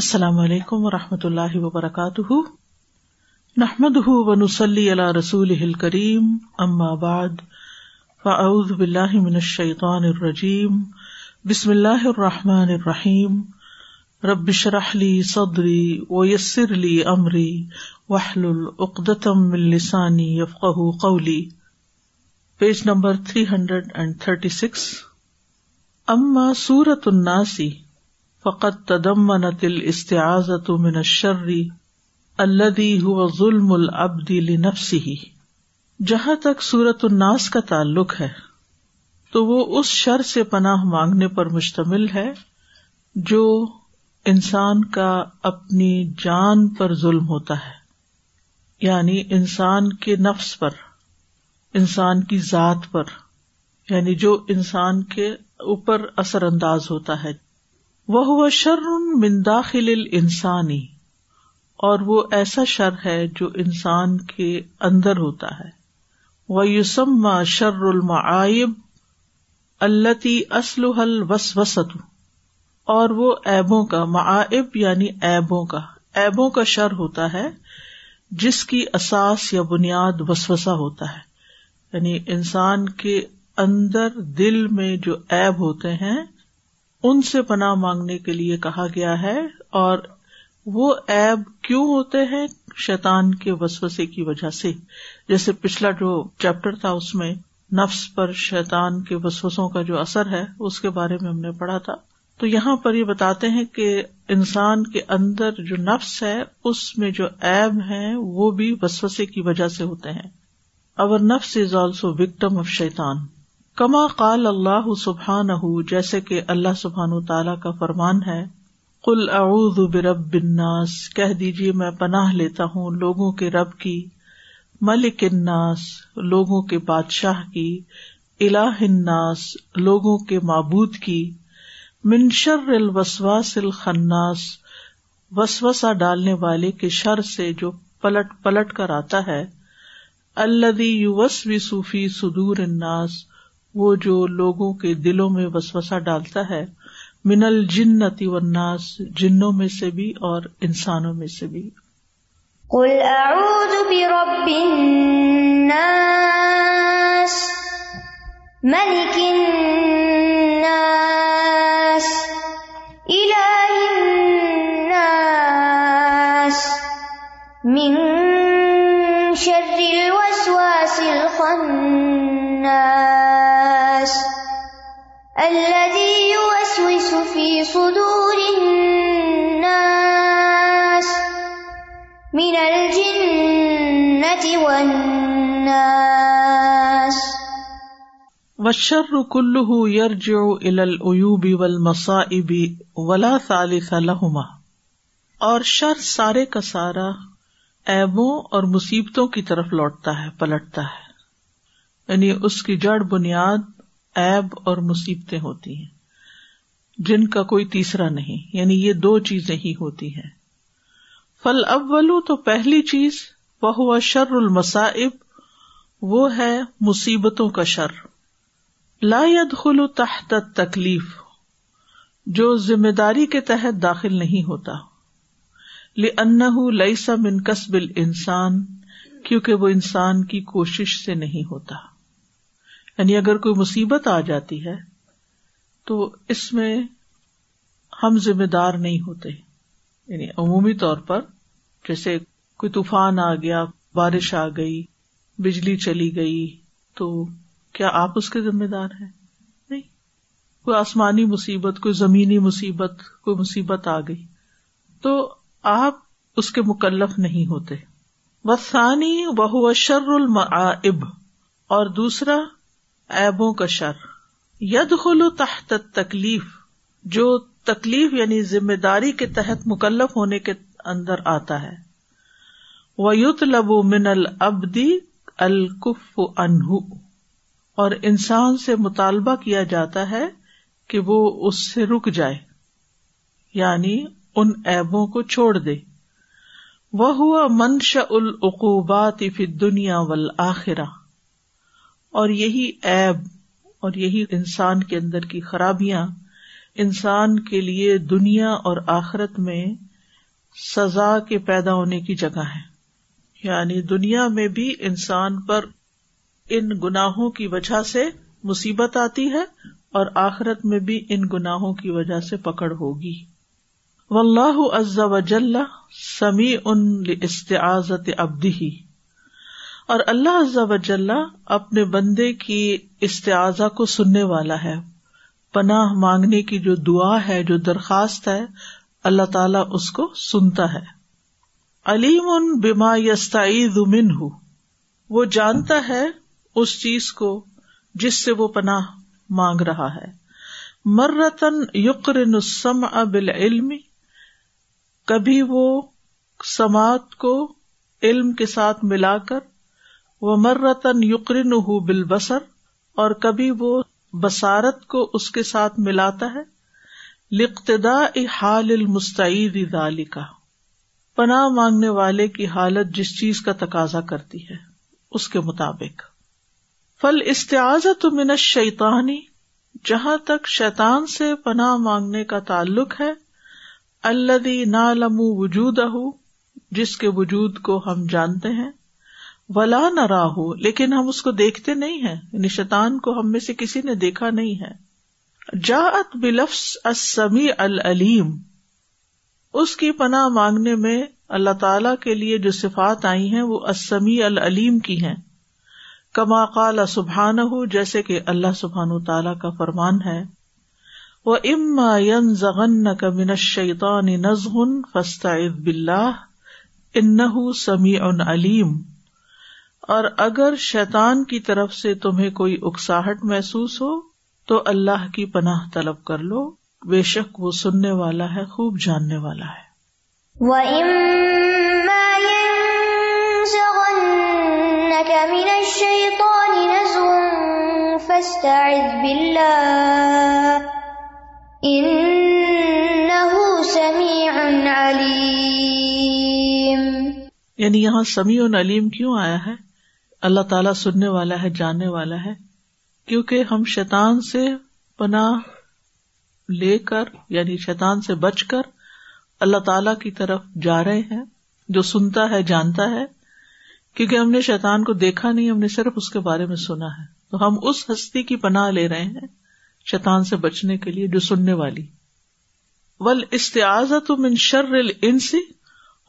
السلام علیکم و رحمۃ اللہ وبرکاتہ نحمد ونسلی علی علیہ رسول ہل کریم امہ آباد من الشیطان الرجیم بسم اللہ الرحمٰن الرحیم رب ربشرحلی سعودری ویسر علی عمری وحل العقدم السانی یفقہ قولی page number three hundred and thirty six اما سورت الناسی فقط تدمنت الاستعاذة من الشر الدی ہو ظلم العبد لنفسه ہی جہاں تک سورت الناس کا تعلق ہے تو وہ اس شر سے پناہ مانگنے پر مشتمل ہے جو انسان کا اپنی جان پر ظلم ہوتا ہے یعنی انسان کے نفس پر انسان کی ذات پر یعنی جو انسان کے اوپر اثر انداز ہوتا ہے وہ شر من داخل انسانی اور وہ ایسا شر ہے جو انسان کے اندر ہوتا ہے وہ یوسما التی اسلو حل وسوست اور وہ ایبوں کا معائب یعنی ایبوں کا ایبوں کا شر ہوتا ہے جس کی اساس یا بنیاد وسوسا ہوتا ہے یعنی انسان کے اندر دل میں جو ایب ہوتے ہیں ان سے پناہ مانگنے کے لیے کہا گیا ہے اور وہ ایب کیوں ہوتے ہیں شیتان کے وسوسے کی وجہ سے جیسے پچھلا جو چیپٹر تھا اس میں نفس پر شیتان کے وسوسوں کا جو اثر ہے اس کے بارے میں ہم نے پڑھا تھا تو یہاں پر یہ بتاتے ہیں کہ انسان کے اندر جو نفس ہے اس میں جو ایب ہے وہ بھی وسوسے کی وجہ سے ہوتے ہیں اوور نفس از آلسو وکٹم آف شیتان کما قال اللہ سبحان جیسے کہ اللہ سبحان و تعالی کا فرمان ہے کل اعوذ برب بنناس کہہ دیجیے میں پناہ لیتا ہوں لوگوں کے رب کی ملک اناس لوگوں کے بادشاہ کی الہ اناس لوگوں کے معبود کی منشر الوسواس الخناس وسوسا ڈالنے والے کے شر سے جو پلٹ پلٹ کر آتا ہے اللہ وس و صوفی سدور اناس وہ جو لوگوں کے دلوں میں بس ڈالتا ہے من الجنتی والناس جنوں میں سے بھی اور انسانوں میں سے بھی قل اعوذ برب الناس رن الناس علاس الناس من شر الوسواس الخناس الناس من الجنة والناس والشر كله يرجع إلى مسا ابی ولا ثالث لهما اور شر سارے کا سارا ایبوں اور مصیبتوں کی طرف لوٹتا ہے پلٹتا ہے یعنی اس کی جڑ بنیاد ایب اور مصیبتیں ہوتی ہیں جن کا کوئی تیسرا نہیں یعنی یہ دو چیزیں ہی ہوتی ہیں فل اولو تو پہلی چیز وہ ہوا شر المصائب وہ ہے مصیبتوں کا شر لا يدخل و تحت تکلیف جو ذمہ داری کے تحت داخل نہیں ہوتا لأنه ليس من کسبل انسان کیونکہ وہ انسان کی کوشش سے نہیں ہوتا یعنی اگر کوئی مصیبت آ جاتی ہے تو اس میں ہم ذمہ دار نہیں ہوتے یعنی عمومی طور پر جیسے کوئی طوفان آ گیا بارش آ گئی بجلی چلی گئی تو کیا آپ اس کے ذمہ دار ہیں نہیں کوئی آسمانی مصیبت کوئی زمینی مصیبت کوئی مصیبت آ گئی تو آپ اس کے مکلف نہیں ہوتے وسانی بہو شر المعائب اور دوسرا ایبوں کا شر ید خلو تحت تکلیف جو تکلیف یعنی ذمہ داری کے تحت مکلف ہونے کے اندر آتا ہے وہ یوت لبو من البدی الکف انہ اور انسان سے مطالبہ کیا جاتا ہے کہ وہ اس سے رک جائے یعنی ان ایبوں کو چھوڑ دے وہ ہوا منش العقوبات دنیا و الآخرا اور یہی ایب اور یہی انسان کے اندر کی خرابیاں انسان کے لیے دنیا اور آخرت میں سزا کے پیدا ہونے کی جگہ ہے یعنی دنیا میں بھی انسان پر ان گناہوں کی وجہ سے مصیبت آتی ہے اور آخرت میں بھی ان گناہوں کی وجہ سے پکڑ ہوگی و اللہ عزا وجل سمیع ان استعزت ابدی اور اللہ وجلہ اپنے بندے کی استعضا کو سننے والا ہے پناہ مانگنے کی جو دعا ہے جو درخواست ہے اللہ تعالی اس کو سنتا ہے علیم ان بیما من ہوں وہ جانتا ہے اس چیز کو جس سے وہ پناہ مانگ رہا ہے مررتن یقر نسم ابل علم کبھی وہ سماعت کو علم کے ساتھ ملا کر وہ مرتن یقرن ہو بال بسر اور کبھی وہ بسارت کو اس کے ساتھ ملاتا ہے لقتدا حال المستعید دالی کا پناہ مانگنے والے کی حالت جس چیز کا تقاضا کرتی ہے اس کے مطابق فل من شیطانی جہاں تک شیطان سے پناہ مانگنے کا تعلق ہے اللہ نالم وجود اہ جس کے وجود کو ہم جانتے ہیں ولا نہ راہ لیکن ہم اس کو دیکھتے نہیں ہیں یعنی شیطان کو ہم میں سے کسی نے دیکھا نہیں ہے جا بل السمیع اسمی العلیم اس کی پناہ مانگنے میں اللہ تعالی کے لیے جو صفات آئی ہیں وہ اسمی العلیم کی ہیں کما قال سبحان ہو جیسے کہ اللہ سبحان تعالی کا فرمان ہے وہ اما ین زغن کمن فسط فستا ان سمی ان علیم اور اگر شیطان کی طرف سے تمہیں کوئی اکساہٹ محسوس ہو تو اللہ کی پناہ طلب کر لو بے شک وہ سننے والا ہے خوب جاننے والا ہے یعنی یہاں سمیع علیم کیوں آیا ہے اللہ تعالیٰ سننے والا ہے جاننے والا ہے کیونکہ ہم شیطان سے پناہ لے کر یعنی شیطان سے بچ کر اللہ تعالی کی طرف جا رہے ہیں جو سنتا ہے جانتا ہے کیونکہ ہم نے شیطان کو دیکھا نہیں ہم نے صرف اس کے بارے میں سنا ہے تو ہم اس ہستی کی پناہ لے رہے ہیں شیطان سے بچنے کے لیے جو سننے والی ول من شر انسی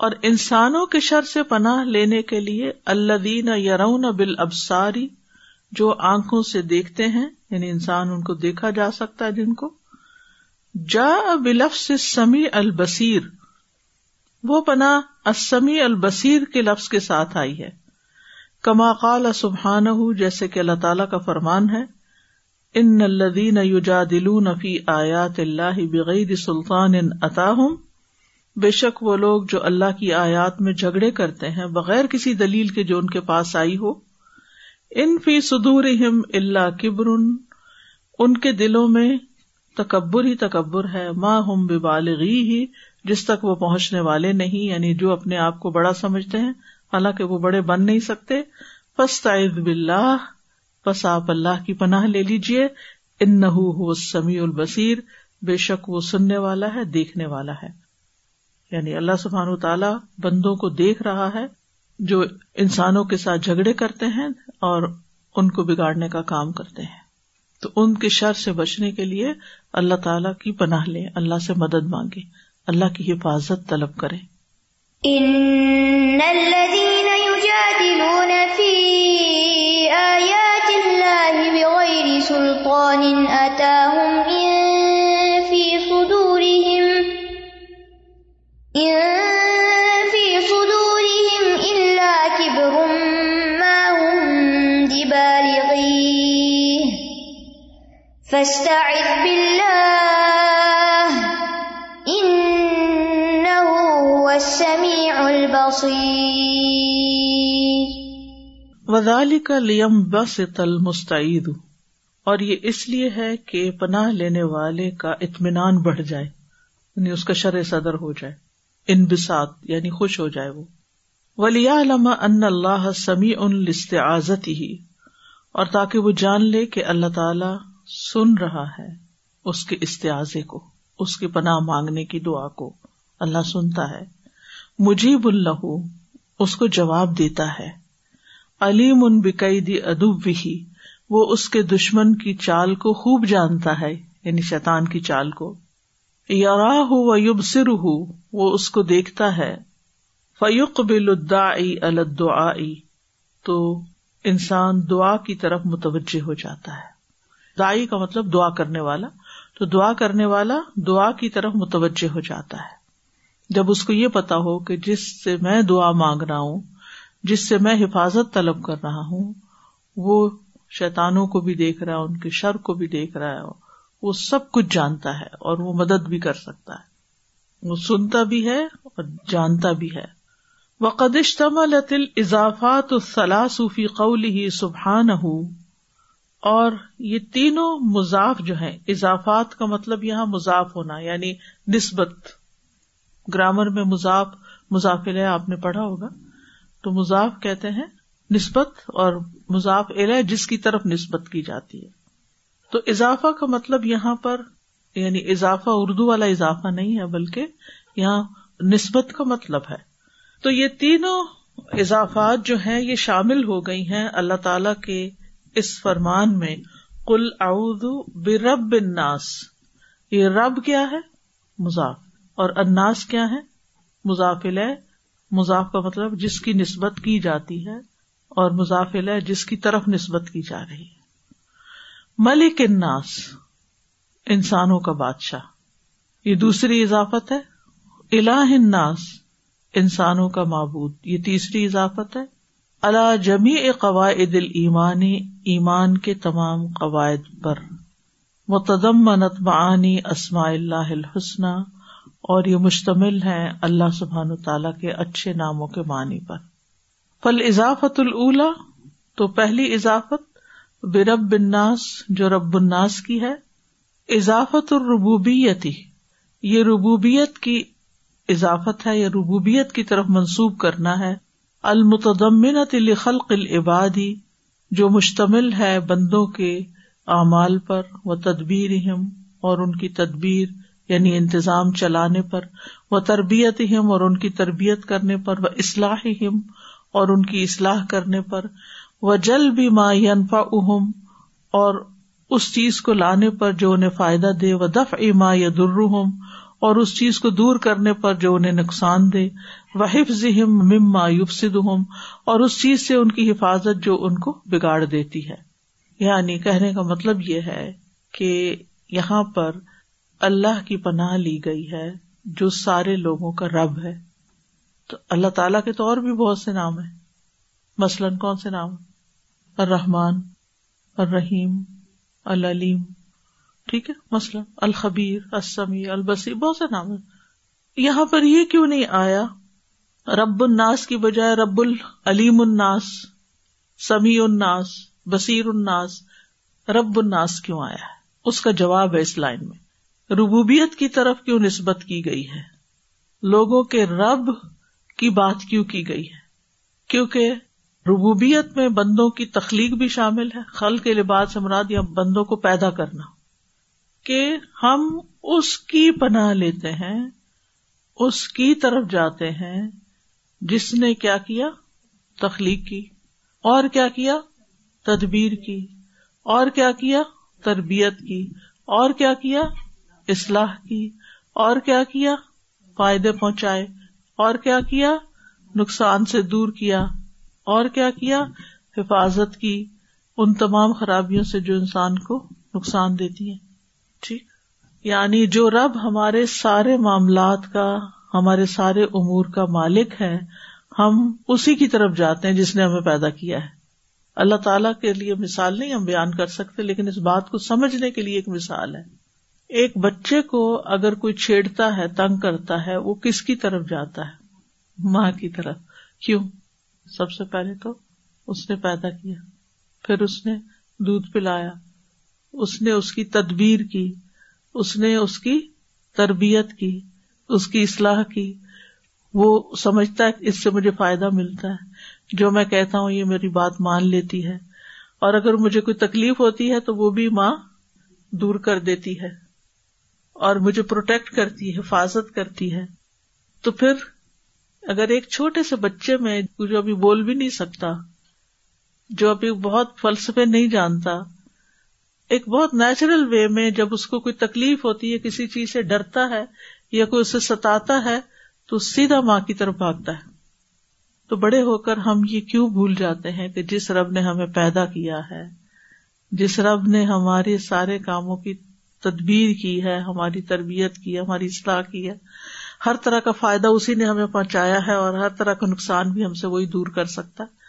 اور انسانوں کے شر سے پناہ لینے کے لیے اللہ دین یارون بال ابساری جو آنکھوں سے دیکھتے ہیں یعنی انسان ان کو دیکھا جا سکتا ہے جن کو جا اب سمی البصیر وہ پناہ اسمی البصیر کے لفظ کے ساتھ آئی ہے کما قال سبحان ہوں جیسے کہ اللہ تعالیٰ کا فرمان ہے ان الدین یوجا دلون فی آیات اللہ بغیر سلطان ان اطاہم بے شک وہ لوگ جو اللہ کی آیات میں جھگڑے کرتے ہیں بغیر کسی دلیل کے جو ان کے پاس آئی ہو ان فی سدور اللہ کبر ان کے دلوں میں تکبر ہی تکبر ہے ماں ہم بالغی ہی جس تک وہ پہنچنے والے نہیں یعنی جو اپنے آپ کو بڑا سمجھتے ہیں حالانکہ وہ بڑے بن نہیں سکتے پس بلّہ بس آپ اللہ کی پناہ لے لیجیے نہ سمیع البصیر بے شک وہ سننے والا ہے دیکھنے والا ہے یعنی اللہ سبحان و تعالیٰ بندوں کو دیکھ رہا ہے جو انسانوں کے ساتھ جھگڑے کرتے ہیں اور ان کو بگاڑنے کا کام کرتے ہیں تو ان کی شر سے بچنے کے لیے اللہ تعالیٰ کی پناہ لے اللہ سے مدد مانگے اللہ کی حفاظت طلب کرے سلطان وزال کا لیم بس تل لينبسط ہوں اور یہ اس لیے ہے کہ پناہ لینے والے کا اطمینان بڑھ جائے یعنی اس کا شرح صدر ہو جائے ان بسات یعنی خوش ہو جائے وہ ولی علامہ ان اللہ سمی ان لستآز ہی اور تاکہ وہ جان لے کہ اللہ تعالی سن رہا ہے اس کے استعز کو اس کی پناہ مانگنے کی دعا کو اللہ سنتا ہے مجھے اللہ اس کو جواب دیتا ہے علیم ان بکید ادب بھی ہی وہ اس کے دشمن کی چال کو خوب جانتا ہے یعنی شیطان کی چال کو یار راہ و سر ہوں وہ اس کو دیکھتا ہے فیوق بل الدا تو انسان دعا کی طرف متوجہ ہو جاتا ہے دائی کا مطلب دعا کرنے والا تو دعا کرنے والا دعا کی طرف متوجہ ہو جاتا ہے جب اس کو یہ پتا ہو کہ جس سے میں دعا مانگ رہا ہوں جس سے میں حفاظت طلب کر رہا ہوں وہ شیتانوں کو بھی دیکھ رہا ہے ان کے شر کو بھی دیکھ رہا ہے وہ سب کچھ جانتا ہے اور وہ مدد بھی کر سکتا ہے وہ سنتا بھی ہے اور جانتا بھی ہے وہ قدشتم لطل اضافات سلا قول ہی سبحان اور یہ تینوں مضاف جو ہے اضافات کا مطلب یہاں مضاف ہونا یعنی نسبت گرامر میں مضاف مضاف لہ آپ نے پڑھا ہوگا تو مضاف کہتے ہیں نسبت اور مضاف علیہ جس کی طرف نسبت کی جاتی ہے تو اضافہ کا مطلب یہاں پر یعنی اضافہ اردو والا اضافہ نہیں ہے بلکہ یہاں نسبت کا مطلب ہے تو یہ تینوں اضافات جو ہیں یہ شامل ہو گئی ہیں اللہ تعالی کے اس فرمان میں کل اعدو بے رب یہ رب کیا ہے مضاف اور اناس کیا ہے مضافل مضاف کا مطلب جس کی نسبت کی جاتی ہے اور مضافل ہے جس کی طرف نسبت کی جا رہی ہے ملک اناس انسانوں کا بادشاہ یہ دوسری اضافت ہے الہ الناس انسانوں کا معبود یہ تیسری اضافت ہے اللہ جمی قواعد المانی ایمان کے تمام قواعد پر متدم منت معنی اسما اللہ الحسن اور یہ مشتمل ہے اللہ سبحان تعالیٰ کے اچھے ناموں کے معنی پر پل اضافت الا تو پہلی اضافت برب اناس جو رب الناس کی ہے اضافت اور یہ ربوبیت کی اضافت ہے یا ربوبیت کی طرف منسوب کرنا ہے المتدمنت لخلق خلق العبادی جو مشتمل ہے بندوں کے اعمال پر و تدبیر ہم اور ان کی تدبیر یعنی انتظام چلانے پر و تربیت ہم اور ان کی تربیت کرنے پر و اصلاح اور ان کی اصلاح کرنے پر وہ جل بھی ماں یا اہم اور اس چیز کو لانے پر جو انہیں فائدہ دے وہ دف اما یا در اور اس چیز کو دور کرنے پر جو انہیں نقصان دے وہ حفظ مما یو سد اور اس چیز سے ان کی حفاظت جو ان کو بگاڑ دیتی ہے یعنی کہنے کا مطلب یہ ہے کہ یہاں پر اللہ کی پناہ لی گئی ہے جو سارے لوگوں کا رب ہے تو اللہ تعالی کے تو اور بھی بہت سے نام ہے مثلاً کون سے نام ہیں الرحمان الرحیم العلیم ٹھیک ہے مسلح الخبیر السمی البسی بہت سے نام ہے یہاں پر یہ کیوں نہیں آیا رب الناس کی بجائے رب العلیم الناس سمیع الناس بصیر الناس رب الناس کیوں آیا ہے اس کا جواب ہے اس لائن میں ربوبیت کی طرف کیوں نسبت کی گئی ہے لوگوں کے رب کی بات کیوں کی گئی ہے کیونکہ ربوبیت میں بندوں کی تخلیق بھی شامل ہے خل کے لباس امراد یا بندوں کو پیدا کرنا کہ ہم اس کی پناہ لیتے ہیں اس کی طرف جاتے ہیں جس نے کیا کیا تخلیق کی اور کیا کیا تدبیر کی اور کیا کیا تربیت کی اور کیا کیا اصلاح کی اور کیا کیا فائدے پہنچائے اور کیا کیا نقصان سے دور کیا اور کیا کیا حفاظت کی ان تمام خرابیوں سے جو انسان کو نقصان دیتی ہیں ٹھیک یعنی جو رب ہمارے سارے معاملات کا ہمارے سارے امور کا مالک ہے ہم اسی کی طرف جاتے ہیں جس نے ہمیں پیدا کیا ہے اللہ تعالیٰ کے لیے مثال نہیں ہم بیان کر سکتے لیکن اس بات کو سمجھنے کے لیے ایک مثال ہے ایک بچے کو اگر کوئی چھیڑتا ہے تنگ کرتا ہے وہ کس کی طرف جاتا ہے ماں کی طرف کیوں سب سے پہلے تو اس نے پیدا کیا پھر اس نے دودھ پلایا اس نے اس کی تدبیر کی اس نے اس کی تربیت کی اس کی اصلاح کی وہ سمجھتا ہے اس سے مجھے فائدہ ملتا ہے جو میں کہتا ہوں یہ میری بات مان لیتی ہے اور اگر مجھے کوئی تکلیف ہوتی ہے تو وہ بھی ماں دور کر دیتی ہے اور مجھے پروٹیکٹ کرتی ہے حفاظت کرتی ہے تو پھر اگر ایک چھوٹے سے بچے میں جو ابھی بول بھی نہیں سکتا جو ابھی بہت فلسفے نہیں جانتا ایک بہت نیچرل وے میں جب اس کو کوئی تکلیف ہوتی ہے کسی چیز سے ڈرتا ہے یا کوئی اسے ستا ہے تو سیدھا ماں کی طرف بھاگتا ہے تو بڑے ہو کر ہم یہ کیوں بھول جاتے ہیں کہ جس رب نے ہمیں پیدا کیا ہے جس رب نے ہمارے سارے کاموں کی تدبیر کی ہے ہماری تربیت کی ہے ہماری اصلاح کی ہے ہر طرح کا فائدہ اسی نے ہمیں پہنچایا ہے اور ہر طرح کا نقصان بھی ہم سے وہی دور کر سکتا ہے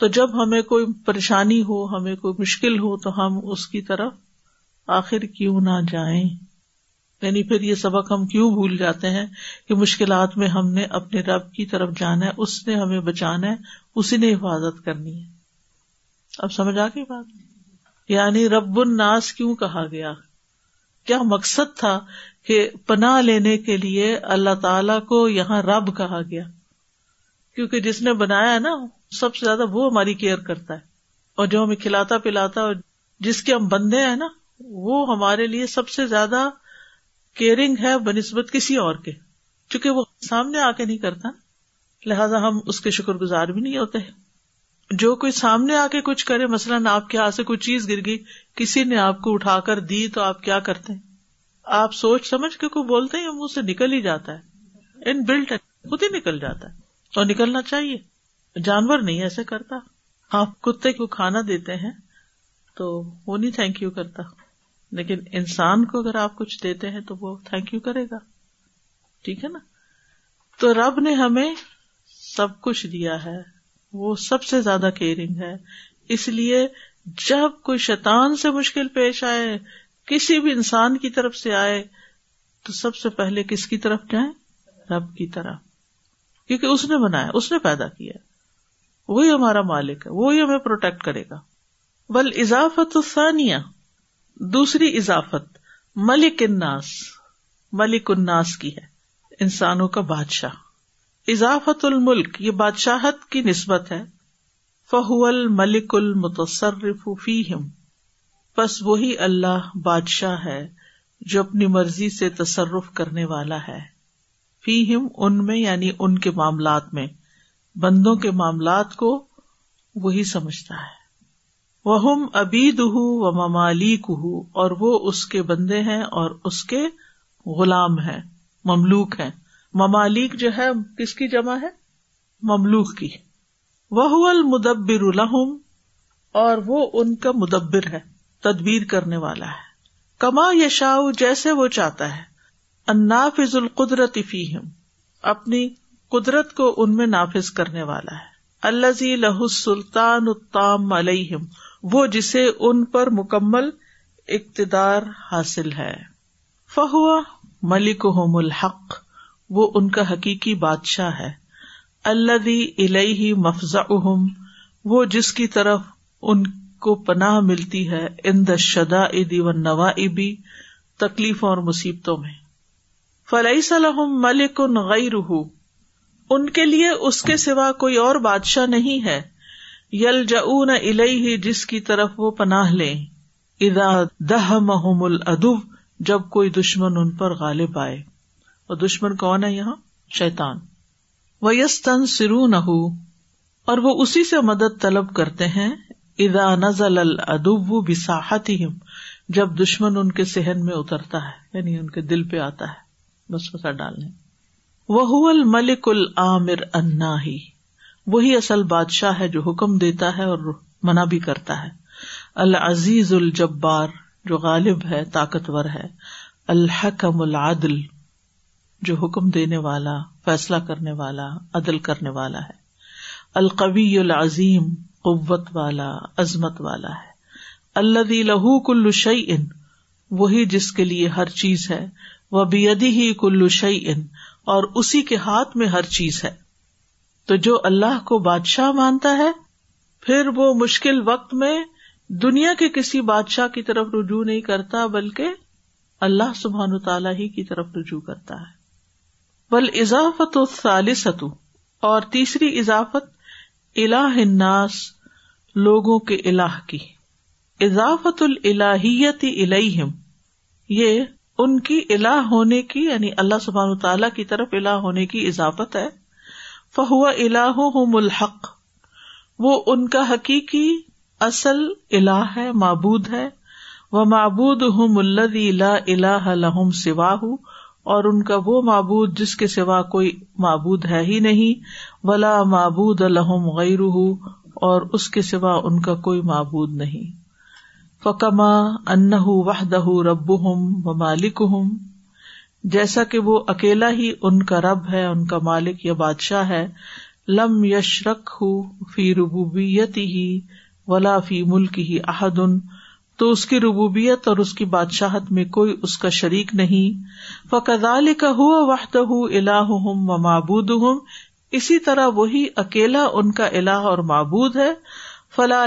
تو جب ہمیں کوئی پریشانی ہو ہمیں کوئی مشکل ہو تو ہم اس کی طرف آخر کیوں نہ جائیں یعنی پھر یہ سبق ہم کیوں بھول جاتے ہیں کہ مشکلات میں ہم نے اپنے رب کی طرف جانا ہے اس نے ہمیں بچانا ہے اسی نے حفاظت کرنی ہے اب سمجھ آ گئی بات یعنی رب الناس کیوں کہا گیا کیا مقصد تھا کہ پناہ لینے کے لیے اللہ تعالی کو یہاں رب کہا گیا کیونکہ جس نے بنایا نا سب سے زیادہ وہ ہماری کیئر کرتا ہے اور جو ہمیں کھلاتا پلاتا اور جس کے ہم بندے ہیں نا وہ ہمارے لیے سب سے زیادہ کیئرنگ ہے بہ نسبت کسی اور کے چونکہ وہ سامنے آ کے نہیں کرتا لہٰذا ہم اس کے شکر گزار بھی نہیں ہوتے ہیں جو کوئی سامنے آ کے کچھ کرے مثلاً آپ کے ہاتھ سے کوئی چیز گر گئی کسی نے آپ کو اٹھا کر دی تو آپ کیا کرتے ہیں آپ سوچ سمجھ کے کوئی بولتے ہیں منہ سے نکل ہی جاتا ہے ان بلٹ خود ہی نکل جاتا ہے اور نکلنا چاہیے جانور نہیں ایسے کرتا آپ کتے کو کھانا دیتے ہیں تو وہ نہیں تھینک یو کرتا لیکن انسان کو اگر آپ کچھ دیتے ہیں تو وہ تھینک یو کرے گا ٹھیک ہے نا تو رب نے ہمیں سب کچھ دیا ہے وہ سب سے زیادہ کیئرنگ ہے اس لیے جب کوئی شیطان سے مشکل پیش آئے کسی بھی انسان کی طرف سے آئے تو سب سے پہلے کس کی طرف جائیں رب کی طرف کیونکہ اس نے بنایا اس نے پیدا کیا وہی ہمارا مالک ہے وہی ہمیں پروٹیکٹ کرے گا بل اضافت ثانیہ دوسری اضافت ملک الناس ملک الناس کی ہے انسانوں کا بادشاہ اضافت الملک یہ بادشاہت کی نسبت ہے فہو الملک المتصرف فیم بس وہی اللہ بادشاہ ہے جو اپنی مرضی سے تصرف کرنے والا ہے فیم ان میں یعنی ان کے معاملات میں بندوں کے معاملات کو وہی سمجھتا ہے وہ ابید ہوں و ممالک ہوں اور وہ اس کے بندے ہیں اور اس کے غلام ہیں مملوک ہیں ممالک جو ہے کس کی جمع ہے مملوک کی وہ المدبر الحم اور وہ ان کا مدبر ہے تدبیر کرنے والا ہے کما یشا جیسے وہ چاہتا ہے انافذ القدرت فیم اپنی قدرت کو ان میں نافذ کرنے والا ہے اللہ سلطان التام علیہم وہ جسے ان پر مکمل اقتدار حاصل ہے فہو ملک الحق وہ ان کا حقیقی بادشاہ ہے اللہ الہ مفزا وہ جس کی طرف ان کو پناہ ملتی ہے ان شدا ادی و نوا ابی تکلیفوں اور مصیبتوں میں فلئی صلاحم ملک ان غیر ان کے لیے اس کے سوا کوئی اور بادشاہ نہیں ہے یل جلئی جس کی طرف وہ پناہ لے ادا دہ محم ادب جب کوئی دشمن ان پر غالب آئے اور دشمن کون ہے یہاں شیتان و یس تن سرو نہ اور وہ اسی سے مدد طلب کرتے ہیں ادا نزل العدو ادب جب دشمن ان کے سہن میں اترتا ہے یعنی ان کے دل پہ آتا ہے بس ڈالنے وہ الملک العامر انا ہی وہی اصل بادشاہ ہے جو حکم دیتا ہے اور منع بھی کرتا ہے العزیز الجبار جو غالب ہے طاقتور ہے الحکم العدل جو حکم دینے والا فیصلہ کرنے والا عدل کرنے والا ہے القوی العظیم قوت والا عظمت والا ہے اللہ لہو کلو شعی ان وہی جس کے لیے ہر چیز ہے وہ بیدی ہی کلو ان اور اسی کے ہاتھ میں ہر چیز ہے تو جو اللہ کو بادشاہ مانتا ہے پھر وہ مشکل وقت میں دنیا کے کسی بادشاہ کی طرف رجوع نہیں کرتا بلکہ اللہ سبحان تعالیٰ ہی کی طرف رجوع کرتا ہے بل و اضافسالثت اور تیسری اضافت الہ الناس لوگوں کے الہ کی اضافت یہ ان کی الہ ہونے کی یعنی اللہ تعالی کی طرف الہ ہونے کی اضافت ہے فہو الم الحق وہ ان کا حقیقی اصل الہ ہے معبود ہے وہ معبود ہوں الہ لہم سواہ ہوں اور ان کا وہ معبود جس کے سوا کوئی معبود ہے ہی نہیں ولا معبود الحم غیر اور اس کے سوا ان کا کوئی معبود نہیں فکما ان وحدہ رب ہم مالک ہوں جیسا کہ وہ اکیلا ہی ان کا رب ہے ان کا مالک یا بادشاہ ہے لم یشرک ہُو فی ربوبیتی ہی ولا فی ملک ہی احدن تو اس کی ربوبیت اور اس کی بادشاہت میں کوئی اس کا شریک نہیں فقال و مابود ہوں اسی طرح وہی اکیلا ان کا الہ اور معبود ہے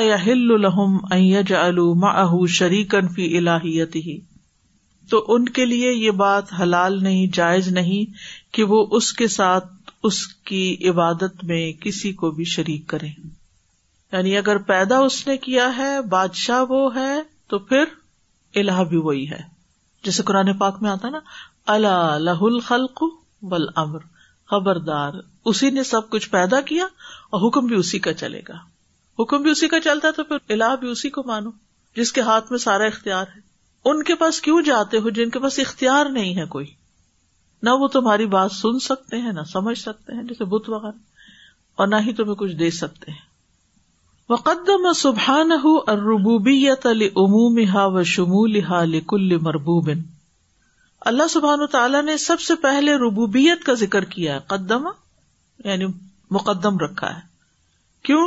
یا ہل فلاں اہ شریکن فی الحیت ہی تو ان کے لیے یہ بات حلال نہیں جائز نہیں کہ وہ اس کے ساتھ اس کی عبادت میں کسی کو بھی شریک کرے یعنی اگر پیدا اس نے کیا ہے بادشاہ وہ ہے تو پھر اللہ بھی وہی ہے جیسے قرآن پاک میں آتا نا اللہ لہ الخلق بل امر خبردار اسی نے سب کچھ پیدا کیا اور حکم بھی اسی کا چلے گا حکم بھی اسی کا چلتا ہے تو پھر الہ بھی اسی کو مانو جس کے ہاتھ میں سارا اختیار ہے ان کے پاس کیوں جاتے ہو جن کے پاس اختیار نہیں ہے کوئی نہ وہ تمہاری بات سن سکتے ہیں نہ سمجھ سکتے ہیں جیسے بت وغیرہ اور نہ ہی تمہیں کچھ دے سکتے ہیں وقدم سبحان علی عموم ہا و شمول ہا لکل مربوبن اللہ سبحان و تعالیٰ نے سب سے پہلے ربوبیت کا ذکر کیا ہے قدم یعنی مقدم رکھا ہے کیوں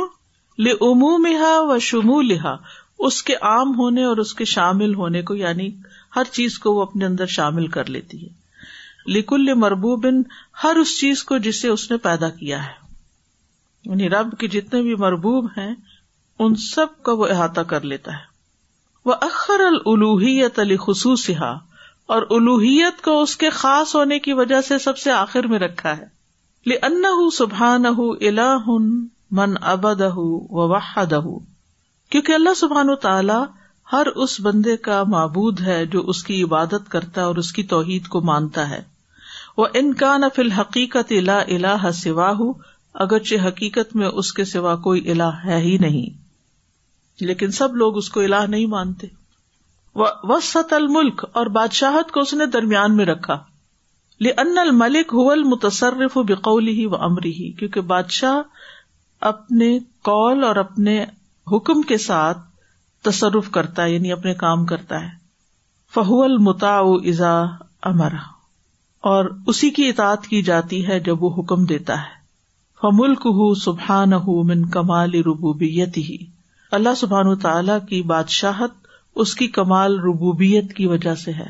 لموم ہا و شمول ہا اس کے عام ہونے اور اس کے شامل ہونے کو یعنی ہر چیز کو وہ اپنے اندر شامل کر لیتی ہے لکل مربوبن ہر اس چیز کو جسے اس نے پیدا کیا ہے یعنی رب کے جتنے بھی مربوب ہیں ان سب کا وہ احاطہ کر لیتا ہے وہ اخر الوحیت علی خصوصی اور الوحیت کو اس کے خاص ہونے کی وجہ سے سب سے آخر میں رکھا ہے لن سبحان ہُ اللہ من ابد دہ کیونکہ اللہ سبحان و تعالی ہر اس بندے کا معبود ہے جو اس کی عبادت کرتا اور اس کی توحید کو مانتا ہے وہ انکان فل حقیقت اللہ الاح سواہ اگرچہ حقیقت میں اس کے سوا کوئی الہ ہے ہی نہیں لیکن سب لوگ اس کو الہ نہیں مانتے وسط الملک اور بادشاہت کو اس نے درمیان میں رکھا لن الملک حل متصرف و بکول ہی و امری ہی کیونکہ بادشاہ اپنے کال اور اپنے حکم کے ساتھ تصرف کرتا ہے یعنی اپنے کام کرتا ہے فہول متا امرا اور اسی کی اطاعت کی جاتی ہے جب وہ حکم دیتا ہے فملک ہُ سبحان ہُ من کمال ہی اللہ سبحان تعالی کی بادشاہت اس کی کمال ربوبیت کی وجہ سے ہے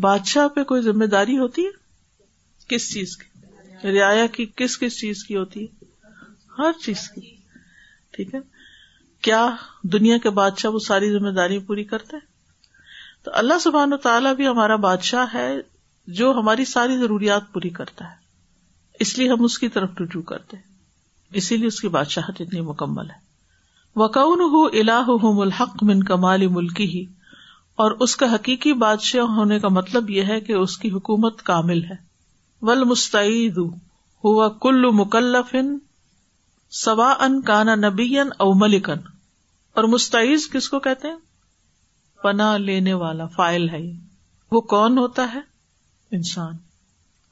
بادشاہ پہ کوئی ذمہ داری ہوتی ہے کس چیز کی رعایا کی کس کس چیز کی ہوتی ہے ہر چیز کی ٹھیک ہے کیا دنیا کے بادشاہ وہ ساری ذمہ داری پوری کرتے تو اللہ سبحان و تعالیٰ بھی ہمارا بادشاہ ہے جو ہماری ساری ضروریات پوری کرتا ہے اس لیے ہم اس کی طرف رجوع کرتے ہیں اسی لیے اس کی بادشاہت اتنی مکمل ہے وکون ہُ الح الحق من کمال ملکی ہی اور اس کا حقیقی بادشاہ ہونے کا مطلب یہ ہے کہ اس کی حکومت کامل ہے ول مستعد ہوا کل مکلف ان سوا ان کانا نبی او ملکن اور مستعز کس کو کہتے ہیں پنا لینے والا فائل ہے وہ کون ہوتا ہے انسان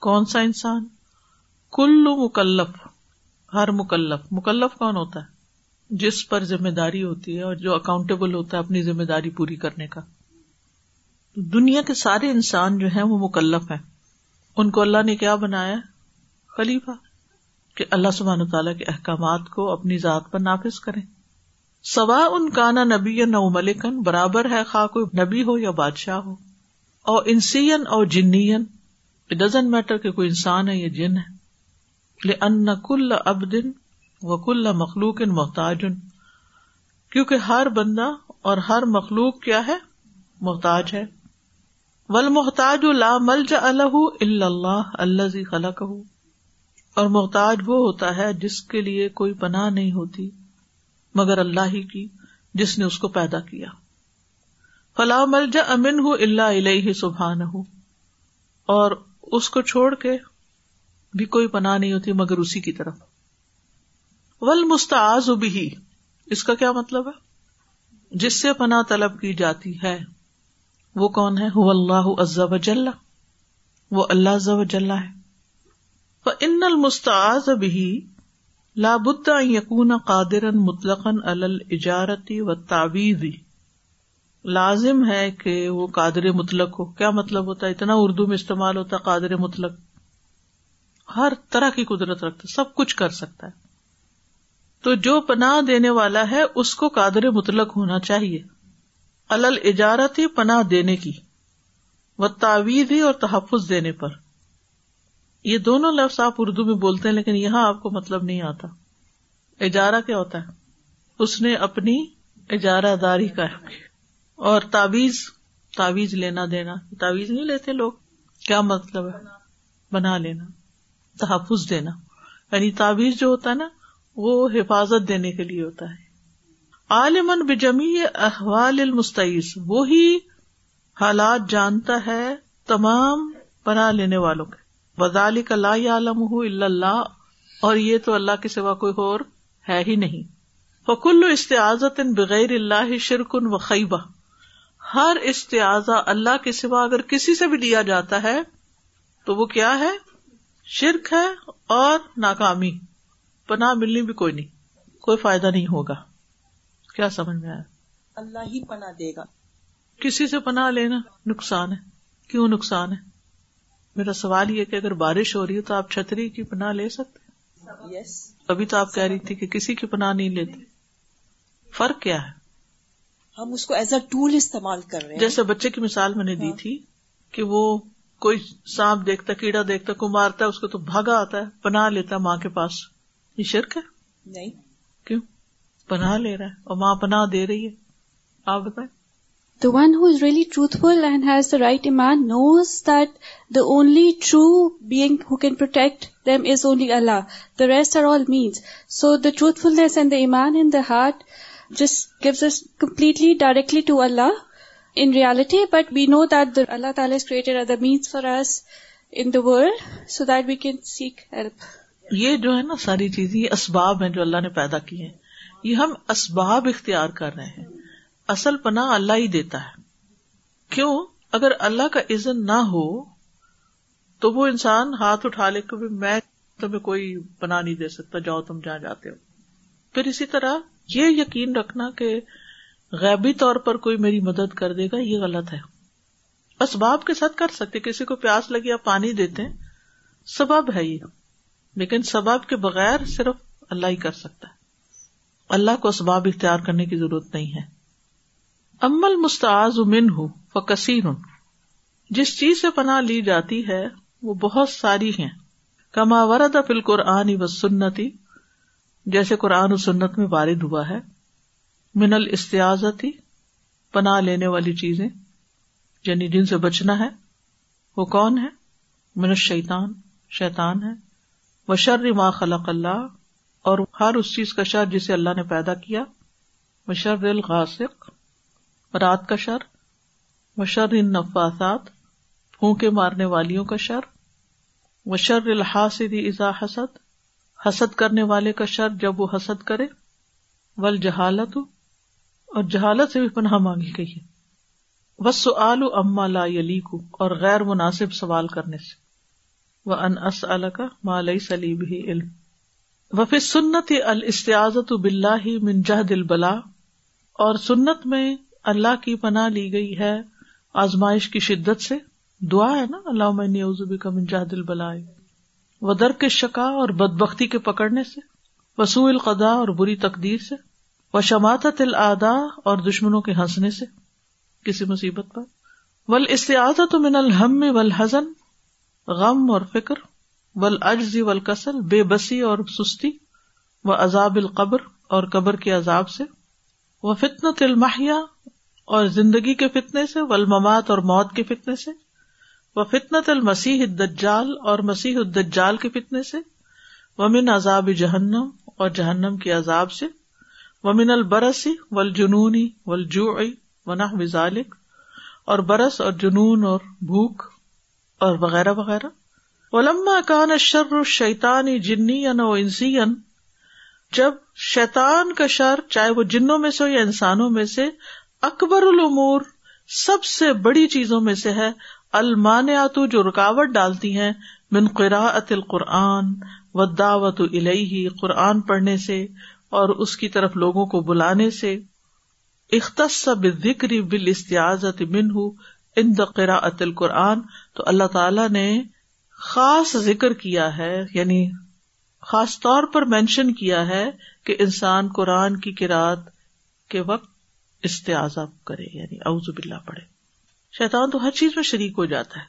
کون سا انسان کل مکلف ہر مکلف مکلف کون ہوتا ہے جس پر ذمہ داری ہوتی ہے اور جو اکاؤنٹیبل ہوتا ہے اپنی ذمہ داری پوری کرنے کا دنیا کے سارے انسان جو ہیں وہ مکلف ہیں ان کو اللہ نے کیا بنایا خلیفہ کہ اللہ سبحان تعالیٰ کے احکامات کو اپنی ذات پر نافذ کریں سوا ان کا نبی یا نو ملکن برابر ہے خا کو نبی ہو یا بادشاہ ہو اور انسین اور جنین اٹ ڈزنٹ میٹر کہ کوئی انسان ہے یا جن ہے لیکن ان دن وق اللہ مخلوق ان محتاجن کیونکہ ہر بندہ اور ہر مخلوق کیا ہے محتاج ہے ول محتاج اللہ مل جا الح اللہ اللہ زی خلق ہو اور محتاج وہ ہوتا ہے جس کے لیے کوئی پناہ نہیں ہوتی مگر اللہ ہی کی جس نے اس کو پیدا کیا فلا مل جا امن ہو اللہ علیہ سبحان ہو اور اس کو چھوڑ کے بھی کوئی پناہ نہیں ہوتی مگر اسی کی طرف ول مستعز بھی اس کا کیا مطلب ہے جس سے پناہ طلب کی جاتی ہے وہ کون ہے اللہ حلز وجل وہ اللہ جل ہے ان المستاز بھی لابد یقون قادر مطلق الجارتی و تعویزی لازم ہے کہ وہ قادر مطلق ہو کیا مطلب ہوتا ہے اتنا اردو میں استعمال ہوتا قادر مطلق ہر طرح کی قدرت رکھتا سب کچھ کر سکتا ہے تو جو پناہ دینے والا ہے اس کو قادر مطلق ہونا چاہیے الل اجارت ہی پناہ دینے کی تعویز ہی اور تحفظ دینے پر یہ دونوں لفظ آپ اردو میں بولتے ہیں لیکن یہاں آپ کو مطلب نہیں آتا اجارہ کیا ہوتا ہے اس نے اپنی اجارہ داری کا اور تعویذ تعویذ لینا دینا تعویذ نہیں لیتے لوگ کیا مطلب ہے بنا لینا تحفظ دینا یعنی تعویذ جو ہوتا ہے نا وہ حفاظت دینے کے لیے ہوتا ہے عالمن بجمی احوال المستعیس وہی حالات جانتا ہے تمام بنا لینے والوں کے وزال اور یہ تو اللہ کے سوا کوئی اور ہے ہی نہیں فکل استعزت بغیر اللہ شرکن و خیبہ ہر استعزا اللہ کے سوا اگر کسی سے بھی لیا جاتا ہے تو وہ کیا ہے شرک ہے اور ناکامی پناہ ملنی بھی کوئی نہیں کوئی فائدہ نہیں ہوگا کیا سمجھ میں آیا اللہ ہی پناہ دے گا کسی سے پناہ لینا نقصان ہے کیوں نقصان ہے میرا سوال یہ کہ اگر بارش ہو رہی ہے تو آپ چھتری کی پناہ لے سکتے yes. ابھی تو آپ کہہ رہی تھی کہ کسی کی پناہ نہیں لیتے فرق کیا ہے ہم اس کو ایز اے ٹول استعمال کر رہے ہیں جیسے بچے کی مثال میں نے دی ہاں۔ تھی کہ وہ کوئی سانپ دیکھتا کیڑا دیکھتا مارتا ہے اس کو تو بھاگا آتا ہے پناہ لیتا ہے ماں کے پاس یہ شرک ہے نہیں کیوں پناہ لے رہا ہے اور ماں پناہ دے رہی ہے آپ بتائیں the one who is really truthful and has the right ایمان knows that the only true being who can protect them is only Allah the rest are all means so the truthfulness and the ایمان in the heart جس gives us completely directly to Allah in reality but we know the اللہ تعالیٰ the means for in the world so that we can seek help یہ جو ہے نا ساری چیزیں یہ اسباب ہیں جو اللہ نے پیدا کیے ہیں یہ ہم اسباب اختیار کر رہے ہیں اصل پنا اللہ ہی دیتا ہے کیوں اگر اللہ کا عزن نہ ہو تو وہ انسان ہاتھ اٹھا لے کہ میں تمہیں کوئی پناہ نہیں دے سکتا جاؤ تم جہاں جاتے ہو پھر اسی طرح یہ یقین رکھنا کہ غیبی طور پر کوئی میری مدد کر دے گا یہ غلط ہے اسباب کے ساتھ کر سکتے کسی کو پیاس لگی آپ پانی دیتے سبب ہے یہ لیکن سباب کے بغیر صرف اللہ ہی کر سکتا ہے اللہ کو اسباب اختیار کرنے کی ضرورت نہیں ہے امل مستعز امن ہوں فکثیر ہوں جس چیز سے پناہ لی جاتی ہے وہ بہت ساری ہیں ورد فل قرآن و سنتی جیسے قرآن و سنت میں وارد ہوا ہے من الاستیازتی پناہ لینے والی چیزیں یعنی جن سے بچنا ہے وہ کون ہے من الشیطان شیطان شیتان ہے ما خلق اللہ اور ہر اس چیز کا شر جسے اللہ نے پیدا کیا مشر الغاسق رات کا شر مشر نفاذات پھونکے مارنے والیوں کا شر مشر الحاسد ازا حسد حسد کرنے والے کا شر جب وہ حسد کرے ول جہالت اور جہالت سے بھی پناہ مانگی گئی ہے بس آلو اما لا یلی کو اور غیر مناسب سوال کرنے سے و انس کا مالئی سلیب ہی و فی سنت الاست بلّہ من جہد دل بلا اور سنت میں اللہ کی پناہ لی گئی ہے آزمائش کی شدت سے دعا ہے نا اللہ نیوزبی کا من دل البلا و در کے شکا اور بد بختی کے پکڑنے سے وسو القدا اور بری تقدیر سے و شماعت العدا اور دشمنوں کے ہنسنے سے کسی مصیبت پر ول ولستیازت من الحم و الحزن غم اور فکر اجزی و القسل بے بسی اور سستی و عذاب القبر اور قبر کے عذاب سے و فطنت الماحیہ اور زندگی کے فتنے سے و اور موت کے فتنے سے و فطنت المسیح الدجال اور مسیح الدجال کے فتنے سے ومن عذاب جہنم اور جہنم کے عذاب سے ومن البرسی و والجوعی و ذالک اور برس اور جنون اور بھوک اور وغیرہ وغیرہ علما کان شر شیطان جنی و انسی جب شیطان کا شر چاہے وہ جنوں میں سے ہو یا انسانوں میں سے اکبر العمور سب سے بڑی چیزوں میں سے ہے المان جو رکاوٹ ڈالتی ہیں من ات القرآن و دعوت الہی قرآن پڑھنے سے اور اس کی طرف لوگوں کو بلانے سے اختصب بال استیازت منہ ان دقرا اتل قرآن تو اللہ تعالی نے خاص ذکر کیا ہے یعنی خاص طور پر مینشن کیا ہے کہ انسان قرآن کی قرآن کے وقت استعب کرے یعنی اعوذ باللہ پڑھے شیطان تو ہر چیز میں شریک ہو جاتا ہے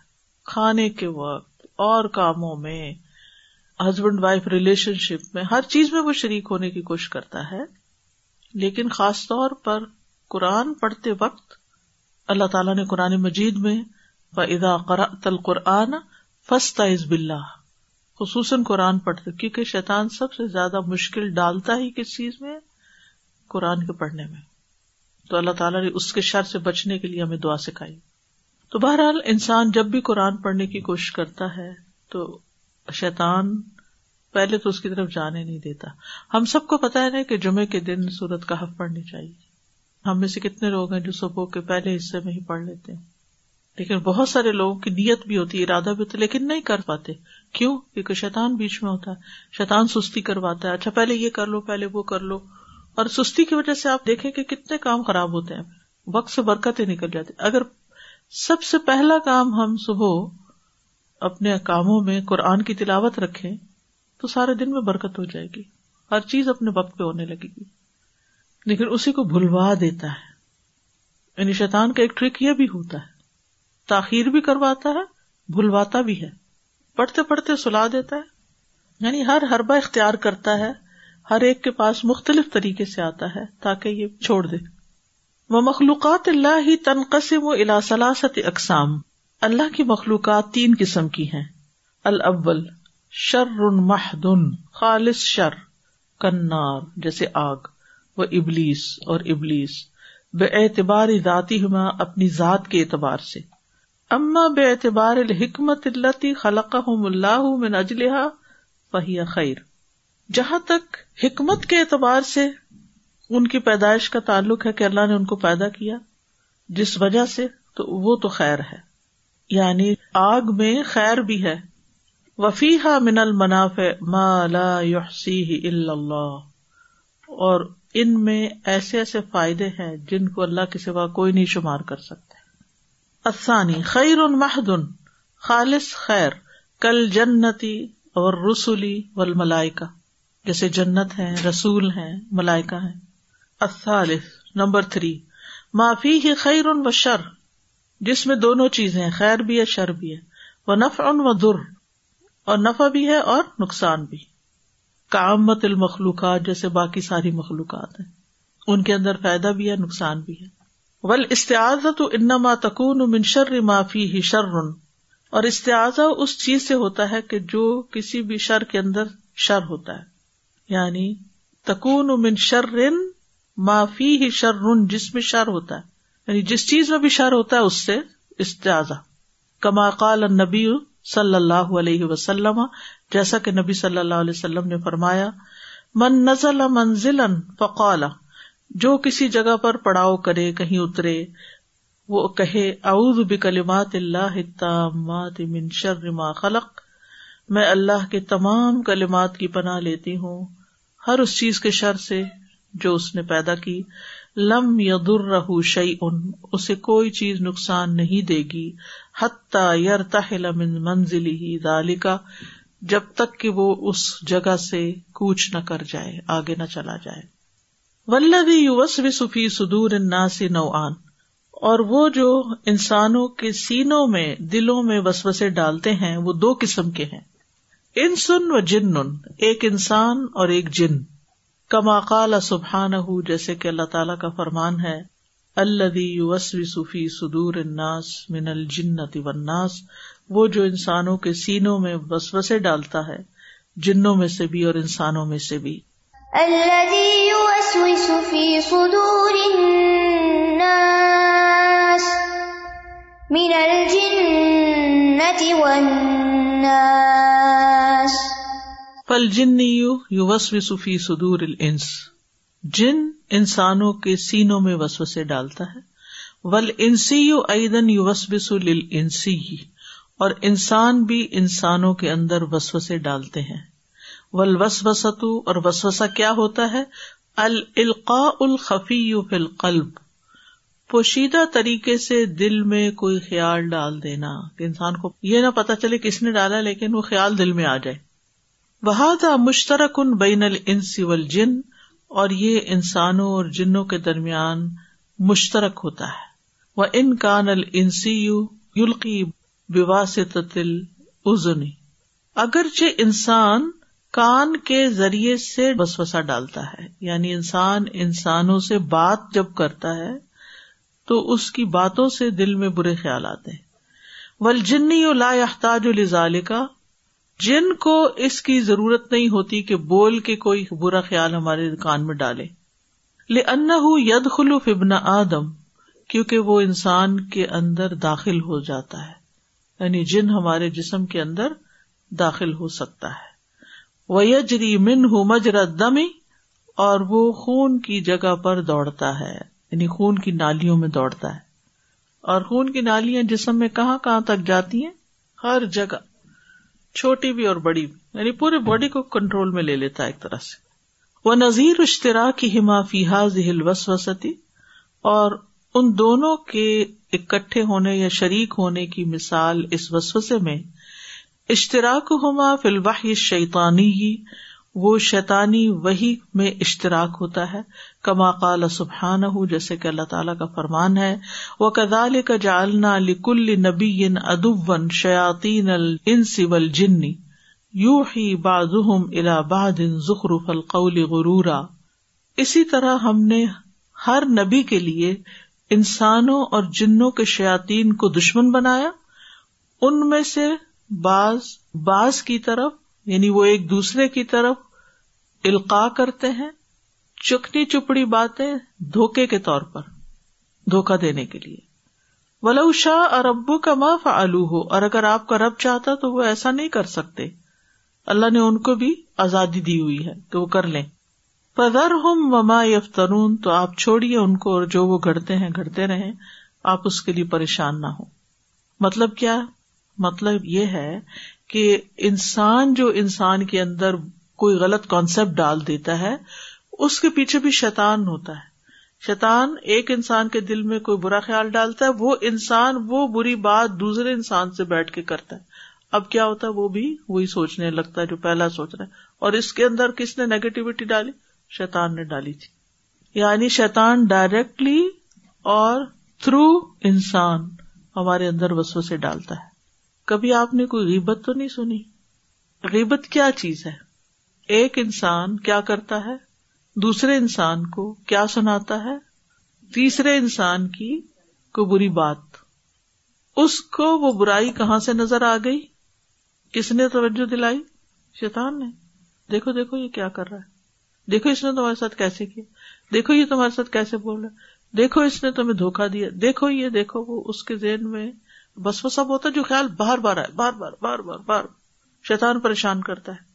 کھانے کے وقت اور کاموں میں ہسبینڈ وائف ریلیشن شپ میں ہر چیز میں وہ شریک ہونے کی کوشش کرتا ہے لیکن خاص طور پر قرآن پڑھتے وقت اللہ تعالیٰ نے قرآن مجید میں بدا تل قرآن فستا از بلّہ خصوصاً قرآن پڑھتے کیونکہ شیطان سب سے زیادہ مشکل ڈالتا ہی کس چیز میں قرآن کے پڑھنے میں تو اللہ تعالیٰ نے اس کے شر سے بچنے کے لیے ہمیں دعا سکھائی تو بہرحال انسان جب بھی قرآن پڑھنے کی کوشش کرتا ہے تو شیطان پہلے تو اس کی طرف جانے نہیں دیتا ہم سب کو پتا ہے نا کہ جمعے کے دن سورت کا حف پڑھنی چاہیے ہم میں سے کتنے لوگ ہیں جو صبح کے پہلے حصے میں ہی پڑھ لیتے ہیں لیکن بہت سارے لوگوں کی نیت بھی ہوتی ہے ارادہ بھی ہوتا ہے لیکن نہیں کر پاتے کیوں کیونکہ شیطان بیچ میں ہوتا ہے شیطان سستی کرواتا ہے اچھا پہلے یہ کر لو پہلے وہ کر لو اور سستی کی وجہ سے آپ دیکھیں کہ کتنے کام خراب ہوتے ہیں وقت سے برکتیں نکل جاتی اگر سب سے پہلا کام ہم صبح اپنے کاموں میں قرآن کی تلاوت رکھیں تو سارے دن میں برکت ہو جائے گی ہر چیز اپنے وقت پہ ہونے لگے گی لیکن اسی کو بھلوا دیتا ہے یعنی شیطان کا ایک ٹرک یہ بھی ہوتا ہے تاخیر بھی کرواتا ہے بھلواتا بھی ہے پڑھتے پڑھتے سلا دیتا ہے یعنی ہر ہربا اختیار کرتا ہے ہر ایک کے پاس مختلف طریقے سے آتا ہے تاکہ یہ چھوڑ دے وہ مخلوقات اللہ ہی تنقسم و الاثلاثت اقسام اللہ کی مخلوقات تین قسم کی ہیں الاول شر محدن خالص شر کنار جیسے آگ ابلیس اور ابلیس بے اعتبار ذاتی ہما اپنی ذات کے اعتبار سے اما بے اعتبار الحکمت خلق خیر جہاں تک حکمت کے اعتبار سے ان کی پیدائش کا تعلق ہے کہ اللہ نے ان کو پیدا کیا جس وجہ سے تو وہ تو خیر ہے یعنی آگ میں خیر بھی ہے وفیحا من المناف اللہ اور ان میں ایسے ایسے فائدے ہیں جن کو اللہ کے سوا کوئی نہیں شمار کر سکتے افسانی خیر ان خالص خیر کل جنتی اور رسولی و الملائکا جیسے جنت ہے رسول ہیں ملائکا ہیں الثالث نمبر تھری معافی ہی خیر ان و شر جس میں دونوں چیزیں خیر بھی ہے شر بھی ہے وہ نف ان و در اور نفع بھی ہے اور نقصان بھی کامت المخلوقات جیسے باقی ساری مخلوقات ہیں ان کے اندر فائدہ بھی ہے نقصان بھی ہے ول استعزا تو ان ماتکون شررن اور استعزا اس چیز سے ہوتا ہے کہ جو کسی بھی شر کے اندر شر ہوتا ہے یعنی تکون من شر معافی ہی شرر جس میں شر ہوتا ہے یعنی جس چیز میں بھی شر ہوتا ہے اس سے استعزا نبی صلی اللہ علیہ وسلم جیسا کہ نبی صلی اللہ علیہ وسلم نے فرمایا من نزل منزل فقال جو کسی جگہ پر پڑاؤ کرے کہیں اترے وہ کہے اعوذ بکلمات اللہ التامات من شر ما خلق میں اللہ کے تمام کلمات کی پناہ لیتی ہوں ہر اس چیز کے شر سے جو اس نے پیدا کی لم یدر در ان اسے کوئی چیز نقصان نہیں دے گی من منزلی ہی دالکا جب تک کہ وہ اس جگہ سے کوچ نہ کر جائے آگے نہ چلا جائے ولدی یو وس و صفی سدور الناس نوعان اور وہ جو انسانوں کے سینوں میں دلوں میں بس وسے ڈالتے ہیں وہ دو قسم کے ہیں ان سن و جن ایک انسان اور ایک جن کما قال سبحان ہوں جیسے کہ اللہ تعالیٰ کا فرمان ہے اللہدی سدور صفی من الجنت والناس وہ جو انسانوں کے سینوں میں بس بسے ڈالتا ہے جنوں میں سے بھی اور انسانوں میں سے بھی فل جن یو یو وسفی سدور الانس جن انسانوں کے سینوں میں وسو سے ڈالتا ہے ول انسی یو ایدن یو وسبس انسی اور انسان بھی انسانوں کے اندر وسوسے ڈالتے ہیں ول وسط اور وسوسا کیا ہوتا ہے القا الخفی فی القلب پوشیدہ طریقے سے دل میں کوئی خیال ڈال دینا کہ انسان کو یہ نہ پتا چلے کس نے ڈالا لیکن وہ خیال دل میں آ جائے بہادا تھا مشترک ان بین ال انسی جن اور یہ انسانوں اور جنوں کے درمیان مشترک ہوتا ہے وہ ان کان ال سے اگرچہ انسان کان کے ذریعے سے بس وسا ڈالتا ہے یعنی انسان انسانوں سے بات جب کرتا ہے تو اس کی باتوں سے دل میں برے خیال آتے ہیں ول لا یو الزال کا جن کو اس کی ضرورت نہیں ہوتی کہ بول کے کوئی برا خیال ہمارے کان میں ڈالے لے ید خلو فبنا آدم کیونکہ وہ انسان کے اندر داخل ہو جاتا ہے یعنی جن ہمارے جسم کے اندر داخل ہو سکتا ہے وہ یجری من ہوں مجر دمی اور وہ خون کی جگہ پر دوڑتا ہے یعنی خون کی نالیوں میں دوڑتا ہے اور خون کی نالیاں جسم میں کہاں کہاں تک جاتی ہیں ہر جگہ چھوٹی بھی اور بڑی بھی یعنی پورے باڈی کو کنٹرول میں لے لیتا ہے ایک طرح سے وہ نذیر اشتراک حما ہل وسطی اور ان دونوں کے اکٹھے ہونے یا شریک ہونے کی مثال اس وسوسے میں اشتراک فی فلوحِ شیتانی ہی وہ شیتانی وہی میں اشتراک ہوتا ہے کما قال سبحان ہُ جیسے کہ اللہ تعالیٰ کا فرمان ہے وہ کدال کا جالنا نبی کدالنا ادبین جنی یو ہی فلقول غرورا اسی طرح ہم نے ہر نبی کے لیے انسانوں اور جنوں کے شیاتیین کو دشمن بنایا ان میں سے باز کی طرف یعنی وہ ایک دوسرے کی طرف القاع کرتے ہیں چکنی چپڑی باتیں دھوکے کے طور پر دھوکا دینے کے لیے ولو شاہ اور ابو کا معاف آلو ہو اور اگر آپ کا رب چاہتا تو وہ ایسا نہیں کر سکتے اللہ نے ان کو بھی آزادی دی ہوئی ہے کہ وہ کر لیں پدر ہوں مما یفترون تو آپ چھوڑیے ان کو اور جو وہ گڑتے ہیں گڑتے آپ اس کے لیے پریشان نہ ہو مطلب کیا مطلب یہ ہے کہ انسان جو انسان کے اندر کوئی غلط کانسیپٹ ڈال دیتا ہے اس کے پیچھے بھی شیتان ہوتا ہے شیتان ایک انسان کے دل میں کوئی برا خیال ڈالتا ہے وہ انسان وہ بری بات دوسرے انسان سے بیٹھ کے کرتا ہے اب کیا ہوتا ہے وہ بھی وہی سوچنے لگتا ہے جو پہلا سوچ رہا ہے اور اس کے اندر کس نے نیگیٹوٹی ڈالی شیتان نے ڈالی تھی یعنی شیتان ڈائریکٹلی اور تھرو انسان ہمارے اندر وسو سے ڈالتا ہے کبھی آپ نے کوئی غیبت تو نہیں سنی غیبت کیا چیز ہے ایک انسان کیا کرتا ہے دوسرے انسان کو کیا سناتا ہے تیسرے انسان کی کو بری بات اس کو وہ برائی کہاں سے نظر آ گئی کس نے توجہ دلائی شیطان نے دیکھو دیکھو یہ کیا کر رہا ہے دیکھو اس نے تمہارے ساتھ کیسے کیا دیکھو یہ تمہارے ساتھ کیسے بول رہا دیکھو اس نے تمہیں دھوکا دیا دیکھو یہ دیکھو وہ اس کے ذہن میں بس وہ سب ہوتا ہے جو خیال بار بار آئے بار بار بار بار بار بار شیتان پریشان کرتا ہے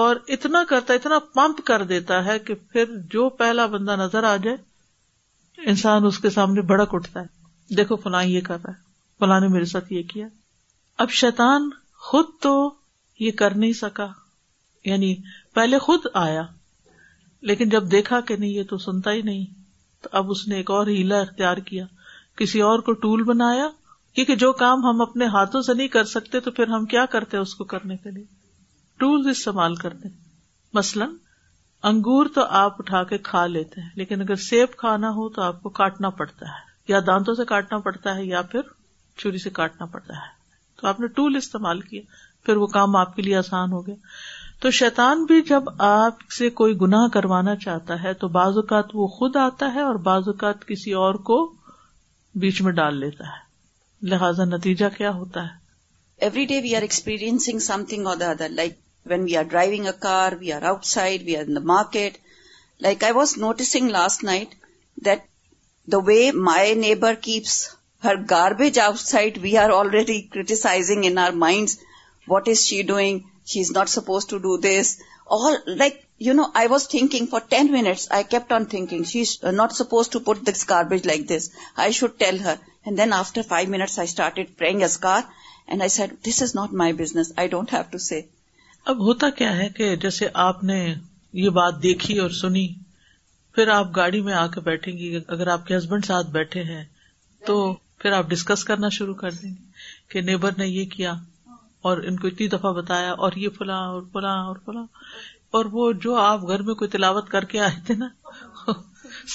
اور اتنا کرتا اتنا پمپ کر دیتا ہے کہ پھر جو پہلا بندہ نظر آ جائے انسان اس کے سامنے بڑک اٹھتا ہے دیکھو فلاں یہ کر رہا ہے فلاں نے میرے ساتھ یہ کیا اب شیطان خود تو یہ کر نہیں سکا یعنی پہلے خود آیا لیکن جب دیکھا کہ نہیں یہ تو سنتا ہی نہیں تو اب اس نے ایک اور ہیلا اختیار کیا کسی اور کو ٹول بنایا کیونکہ جو کام ہم اپنے ہاتھوں سے نہیں کر سکتے تو پھر ہم کیا کرتے اس کو کرنے کے لیے ٹول استعمال کر دیں مثلاً انگور تو آپ اٹھا کے کھا لیتے ہیں لیکن اگر سیب کھانا ہو تو آپ کو کاٹنا پڑتا ہے یا دانتوں سے کاٹنا پڑتا ہے یا پھر چوری سے کاٹنا پڑتا ہے تو آپ نے ٹول استعمال کیا پھر وہ کام آپ کے لیے آسان ہو گیا تو شیتان بھی جب آپ سے کوئی گناہ کروانا چاہتا ہے تو بعض اوقات وہ خود آتا ہے اور بعض اوقات کسی اور کو بیچ میں ڈال لیتا ہے لہذا نتیجہ کیا ہوتا ہے every day we are experiencing something the other like When we are driving a car, we are outside, we are in the market. Like I was noticing last night that the way my neighbor keeps her garbage outside, we are already criticizing in our minds, what is she doing? She's not supposed to do this. All like, you know, I was thinking for 10 minutes, I kept on thinking, she's not supposed to put this garbage like this. I should tell her. And then after 5 minutes, I started praying Azkar and I said, this is not my business. I don't have to say. اب ہوتا کیا ہے کہ جیسے آپ نے یہ بات دیکھی اور سنی پھر آپ گاڑی میں آ کے بیٹھیں گی اگر آپ کے ہسبینڈ ساتھ بیٹھے ہیں تو پھر آپ ڈسکس کرنا شروع کر دیں گے کہ نیبر نے یہ کیا اور ان کو اتنی دفعہ بتایا اور یہ فلاں اور فلاں اور فلاں اور وہ جو آپ گھر میں کوئی تلاوت کر کے آئے تھے نا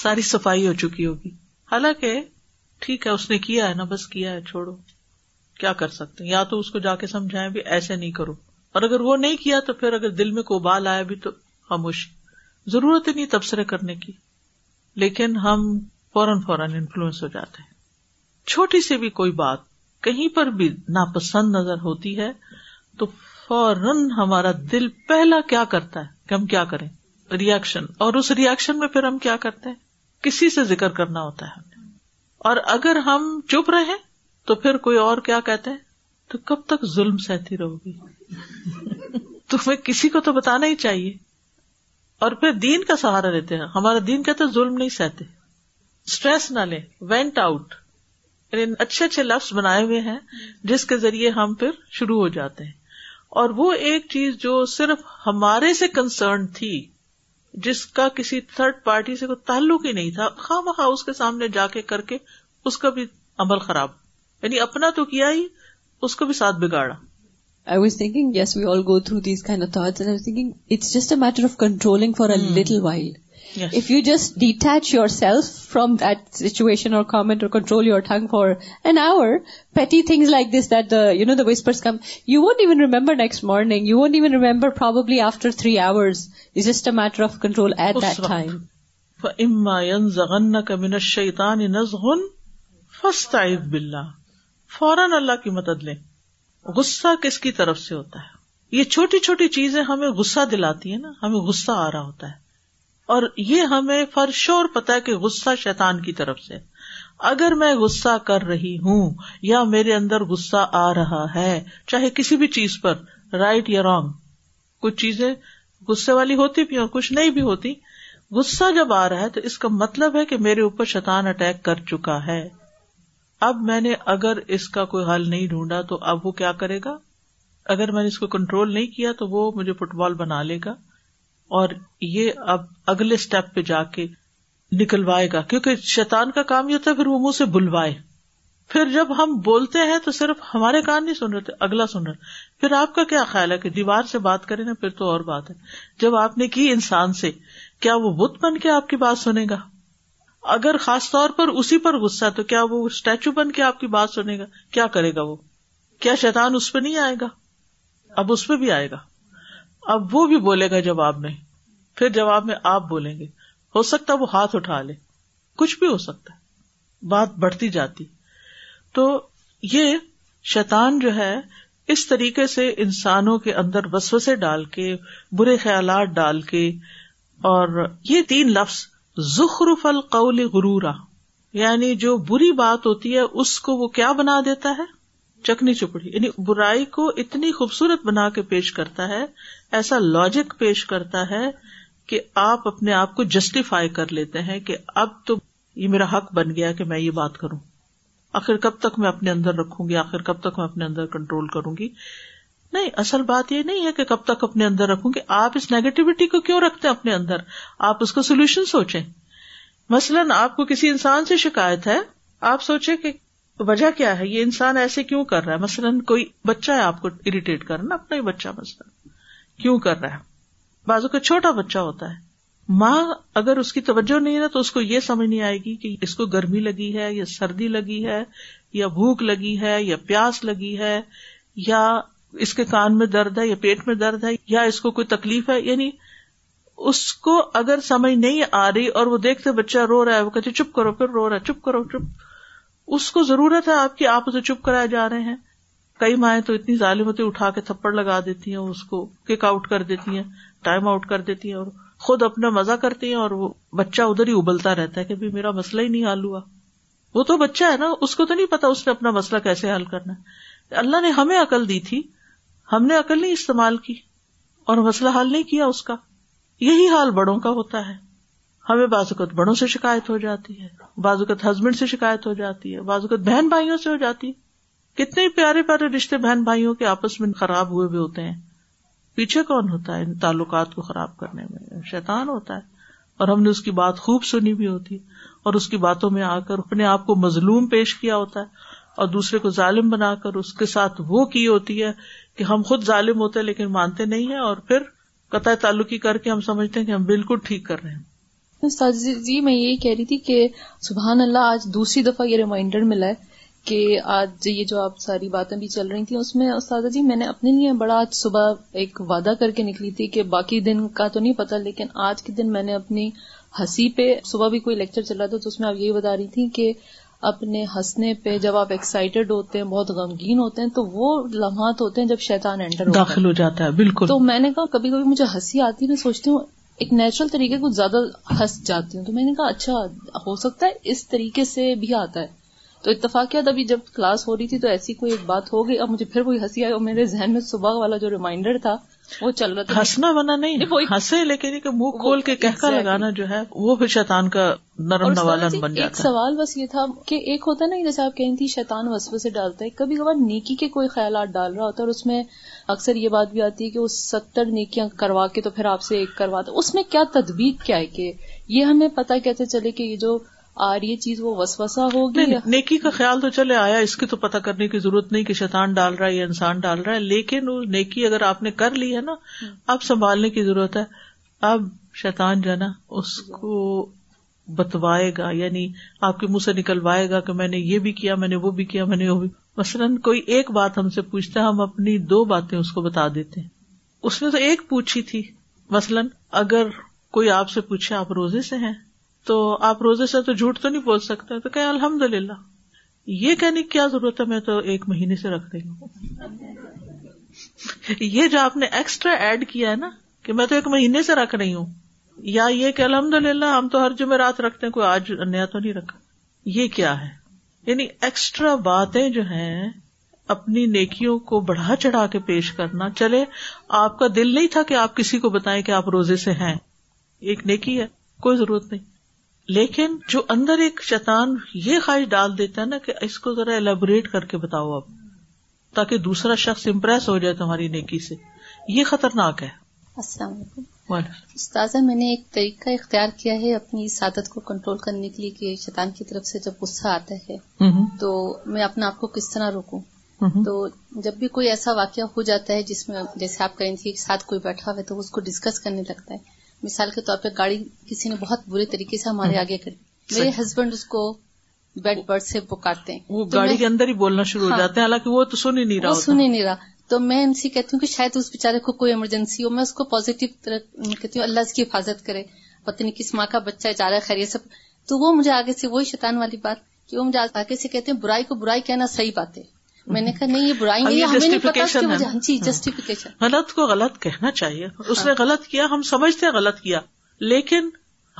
ساری صفائی ہو چکی ہوگی حالانکہ ٹھیک ہے اس نے کیا ہے نا بس کیا ہے چھوڑو کیا کر سکتے یا تو اس کو جا کے سمجھائیں بھی ایسے نہیں کرو اور اگر وہ نہیں کیا تو پھر اگر دل میں کوئی بال آیا بھی تو خاموشی ضرورت ہی نہیں تبصرے کرنے کی لیکن ہم فوراً فوراً انفلوئنس ہو جاتے ہیں چھوٹی سی بھی کوئی بات کہیں پر بھی ناپسند نظر ہوتی ہے تو فوراً ہمارا دل پہلا کیا کرتا ہے کہ ہم کیا کریں ریئیکشن اور اس ریئیکشن میں پھر ہم کیا کرتے ہیں کسی سے ذکر کرنا ہوتا ہے اور اگر ہم چپ رہے تو پھر کوئی اور کیا کہتے ہیں تو کب تک ظلم سہتی رہو گی تمہیں کسی کو تو بتانا ہی چاہیے اور پھر دین کا سہارا لیتے ہیں ہمارا دین کہتے تو ظلم نہیں سہتے اسٹریس نہ لیں وینٹ یعنی آؤٹ اچھے اچھے لفظ بنائے ہوئے ہیں جس کے ذریعے ہم پھر شروع ہو جاتے ہیں اور وہ ایک چیز جو صرف ہمارے سے کنسرن تھی جس کا کسی تھرڈ پارٹی سے کوئی تعلق ہی نہیں تھا خواہ مخواہ اس کے سامنے جا کے کر کے اس کا بھی عمل خراب یعنی اپنا تو کیا ہی اس کو بھی ساتھ بگاڑا I was thinking yes we all go through these thinking it's just a matter of controlling for a little while if you just detach yourself from that situation or comment or control your tongue for an hour petty things like this that you know the whispers come you won't even remember next morning you won't even remember probably after three hours is just a matter of control at that time دائم فوراً اللہ کی مدد لیں غصہ کس کی طرف سے ہوتا ہے یہ چھوٹی چھوٹی چیزیں ہمیں غصہ دلاتی ہے نا ہمیں غصہ آ رہا ہوتا ہے اور یہ ہمیں فر شور پتا ہے کہ غصہ شیتان کی طرف سے اگر میں غصہ کر رہی ہوں یا میرے اندر غصہ آ رہا ہے چاہے کسی بھی چیز پر رائٹ یا رونگ کچھ چیزیں غصے والی ہوتی بھی اور کچھ نہیں بھی ہوتی غصہ جب آ رہا ہے تو اس کا مطلب ہے کہ میرے اوپر شیتان اٹیک کر چکا ہے اب میں نے اگر اس کا کوئی حل نہیں ڈھونڈا تو اب وہ کیا کرے گا اگر میں نے اس کو کنٹرول نہیں کیا تو وہ مجھے فٹ بال بنا لے گا اور یہ اب اگلے اسٹیپ پہ جا کے نکلوائے گا کیونکہ شیتان کا کام یہ ہوتا ہے پھر وہ منہ سے بلوائے پھر جب ہم بولتے ہیں تو صرف ہمارے کان نہیں سن رہے اگلا سن رہے پھر آپ کا کیا خیال ہے کہ دیوار سے بات کرے نا پھر تو اور بات ہے جب آپ نے کی انسان سے کیا وہ بت بن کے آپ کی بات سنے گا اگر خاص طور پر اسی پر غصہ تو کیا وہ اسٹیچو بن کے آپ کی بات سنے گا کیا کرے گا وہ کیا شیتان اس پہ نہیں آئے گا اب اس پہ بھی آئے گا اب وہ بھی بولے گا جواب میں پھر جواب میں آپ بولیں گے ہو سکتا وہ ہاتھ اٹھا لے کچھ بھی ہو سکتا ہے بات بڑھتی جاتی تو یہ شیتان جو ہے اس طریقے سے انسانوں کے اندر وسوسے ڈال کے برے خیالات ڈال کے اور یہ تین لفظ زخرف القول غرورا یعنی جو بری بات ہوتی ہے اس کو وہ کیا بنا دیتا ہے چکنی چپڑی یعنی برائی کو اتنی خوبصورت بنا کے پیش کرتا ہے ایسا لاجک پیش کرتا ہے کہ آپ اپنے آپ کو جسٹیفائی کر لیتے ہیں کہ اب تو یہ میرا حق بن گیا کہ میں یہ بات کروں آخر کب تک میں اپنے اندر رکھوں گی آخر کب تک میں اپنے اندر کنٹرول کروں گی نہیں اصل بات یہ نہیں ہے کہ کب تک اپنے اندر رکھوں کہ آپ اس نیگیٹوٹی کو کیوں رکھتے اپنے اندر آپ اس کا سولوشن سوچے مثلاً آپ کو کسی انسان سے شکایت ہے آپ سوچے کہ وجہ کیا ہے یہ انسان ایسے کیوں کر رہا ہے مثلاً کوئی بچہ ہے آپ کو اریٹیٹ کرنا اپنا ہی بچہ مثلاً کیوں کر رہا ہے بازو کا چھوٹا بچہ ہوتا ہے ماں اگر اس کی توجہ نہیں رہا تو اس کو یہ سمجھ نہیں آئے گی کہ اس کو گرمی لگی ہے یا سردی لگی ہے یا بھوک لگی ہے یا پیاس لگی ہے یا اس کے کان میں درد ہے یا پیٹ میں درد ہے یا اس کو کوئی تکلیف ہے یعنی اس کو اگر سمجھ نہیں آ رہی اور وہ دیکھتے بچہ رو رہا ہے وہ کہتے چپ کرو پھر رو رہا ہے چپ کرو چپ اس کو ضرورت ہے آپ کی آپ اسے چپ کرائے جا رہے ہیں کئی مائیں تو اتنی ظالم ہوتی اٹھا کے تھپڑ لگا دیتی ہیں اس کو کک آؤٹ کر دیتی ہیں ٹائم آؤٹ کر دیتی ہیں اور خود اپنا مزہ کرتی ہیں اور وہ بچہ ادھر ہی ابلتا رہتا ہے کہ بھی میرا مسئلہ ہی نہیں حل ہوا وہ تو بچہ ہے نا اس کو تو نہیں پتا اس نے اپنا مسئلہ کیسے حل کرنا ہے اللہ نے ہمیں عقل دی تھی ہم نے عقل نہیں استعمال کی اور مسئلہ حل نہیں کیا اس کا یہی حال بڑوں کا ہوتا ہے ہمیں بازوقت بڑوں سے شکایت ہو جاتی ہے بازوقت ہسبینڈ سے شکایت ہو جاتی ہے بازوقت بہن بھائیوں سے ہو جاتی ہے کتنے پیارے پیارے رشتے بہن بھائیوں کے آپس میں خراب ہوئے بھی ہوتے ہیں پیچھے کون ہوتا ہے ان تعلقات کو خراب کرنے میں شیتان ہوتا ہے اور ہم نے اس کی بات خوب سنی بھی ہوتی ہے اور اس کی باتوں میں آ کر اپنے آپ کو مظلوم پیش کیا ہوتا ہے اور دوسرے کو ظالم بنا کر اس کے ساتھ وہ کی ہوتی ہے کہ ہم خود ظالم ہوتے لیکن مانتے نہیں ہیں اور پھر قطع تعلقی کر کے ہم سمجھتے ہیں کہ ہم بالکل ٹھیک کر رہے ہیں جی-, جی میں یہی کہہ رہی تھی کہ سبحان اللہ آج دوسری دفعہ یہ ریمائنڈر ملا ہے کہ آج یہ جو آپ ساری باتیں بھی چل رہی تھیں اس میں استاد جی میں نے اپنے لیے بڑا آج صبح ایک وعدہ کر کے نکلی تھی کہ باقی دن کا تو نہیں پتا لیکن آج کے دن میں نے اپنی ہنسی پہ صبح بھی کوئی لیکچر چلا تھا تو اس میں آپ یہی بتا رہی تھی کہ اپنے ہنسنے پہ جب آپ ایکسائٹیڈ ہوتے ہیں بہت غمگین ہوتے ہیں تو وہ لمحات ہوتے ہیں جب شیطان انٹر داخل ہو جاتا ہے بالکل تو میں نے کہا کبھی کبھی مجھے ہنسی آتی ہے میں سوچتی ہوں ایک نیچرل طریقے کو زیادہ ہنس جاتی ہوں تو میں نے کہا اچھا ہو سکتا ہے اس طریقے سے بھی آتا ہے تو اتفاقیات ابھی جب کلاس ہو رہی تھی تو ایسی کوئی ایک بات ہو گئی اب مجھے پھر کوئی ہنسی آئی اور میرے ذہن میں صبح والا جو ریمائنڈر تھا وہ چل رہا ہنسنا منع نہیں ہنسے لیکن منہ کھول کے لگانا جو ہے وہ شیتان کا نرم نوالا بن جاتا ایک سوال بس یہ تھا کہ ایک ہوتا نا جیسے آپ کہیں تھی شیتان وسوسے سے ڈالتا ہے کبھی کبھار نیکی کے کوئی خیالات ڈال رہا ہوتا ہے اور اس میں اکثر یہ بات بھی آتی ہے کہ وہ ستر نیکیاں کروا کے تو پھر آپ سے ایک کرواتا اس میں کیا تدبیر کیا ہے کہ یہ ہمیں پتا کیسے چلے کہ یہ جو اور یہ چیز وہ وسوسہ ہوگی نیکی کا خیال تو چلے آیا اس کی تو پتا کرنے کی ضرورت نہیں کہ شیتان ڈال رہا ہے یا انسان ڈال رہا ہے لیکن وہ نیکی اگر آپ نے کر لی ہے نا اب سنبھالنے کی ضرورت ہے اب شیتان جو ہے نا اس کو بتوائے گا یعنی آپ کے منہ سے نکلوائے گا کہ میں نے یہ بھی کیا میں نے وہ بھی کیا میں نے وہ بھی مثلاً کوئی ایک بات ہم سے پوچھتا ہے ہم اپنی دو باتیں اس کو بتا دیتے ہیں اس نے تو ایک پوچھی تھی مثلاً اگر کوئی آپ سے پوچھے آپ روزے سے ہیں تو آپ روزے سے تو جھوٹ تو نہیں بول سکتے تو کہ الحمد للہ یہ کہنے کی کیا ضرورت ہے میں تو ایک مہینے سے رکھ رہی ہوں یہ جو آپ نے ایکسٹرا ایڈ کیا ہے نا کہ میں تو ایک مہینے سے رکھ رہی ہوں یا یہ کہ الحمد للہ ہم تو ہر جمعرات رات رکھتے ہیں کوئی آج نیا تو نہیں رکھا یہ کیا ہے یعنی ایکسٹرا باتیں جو ہیں اپنی نیکیوں کو بڑھا چڑھا کے پیش کرنا چلے آپ کا دل نہیں تھا کہ آپ کسی کو بتائیں کہ آپ روزے سے ہیں ایک نیکی ہے کوئی ضرورت نہیں لیکن جو اندر ایک شیطان یہ خواہش ڈال دیتا ہے نا کہ اس کو ذرا ایلیبوریٹ کر کے بتاؤ اب تاکہ دوسرا شخص امپریس ہو جائے تمہاری نیکی سے یہ خطرناک ہے السلام علیکم استاذہ میں نے ایک طریقہ اختیار کیا ہے اپنی عادت کو کنٹرول کرنے کے لیے کہ شیطان کی طرف سے جب غصہ آتا ہے تو میں اپنے آپ کو کس طرح روکوں تو جب بھی کوئی ایسا واقعہ ہو جاتا ہے جس میں جیسے آپ کہیں تھے ساتھ کوئی بیٹھا ہوا ہے تو اس کو ڈسکس کرنے لگتا ہے مثال کے طور پہ گاڑی کسی نے بہت برے طریقے سے ہمارے آگے کری میرے ہسبینڈ اس کو بیڈ برڈ سے پکارتے ہیں وہ گاڑی کے اندر ہی بولنا شروع ہو ہاں۔ جاتے ہیں حالانکہ وہ تو سن ہی نہیں رہا سن ہی نہیں رہا تو میں ان سے کہتی ہوں کہ شاید اس بےچارے کو کوئی ایمرجنسی ہو میں اس کو پوزیٹیو کہتی ہوں اللہ اس کی حفاظت کرے پتنی کس ماں کا بچہ جا رہا ہے خیریت سب تو وہ مجھے آگے سے وہی شیطان والی بات کہ وہ مجھے آگے سے کہتے ہیں برائی کو برائی کہنا صحیح بات ہے میں نے کہا نہیں یہ برائی نہیں جسٹیفکیشن جی جسٹیفکیشن ہاں۔ غلط کو غلط کہنا چاہیے اس نے ہاں۔ غلط کیا ہم سمجھتے غلط کیا لیکن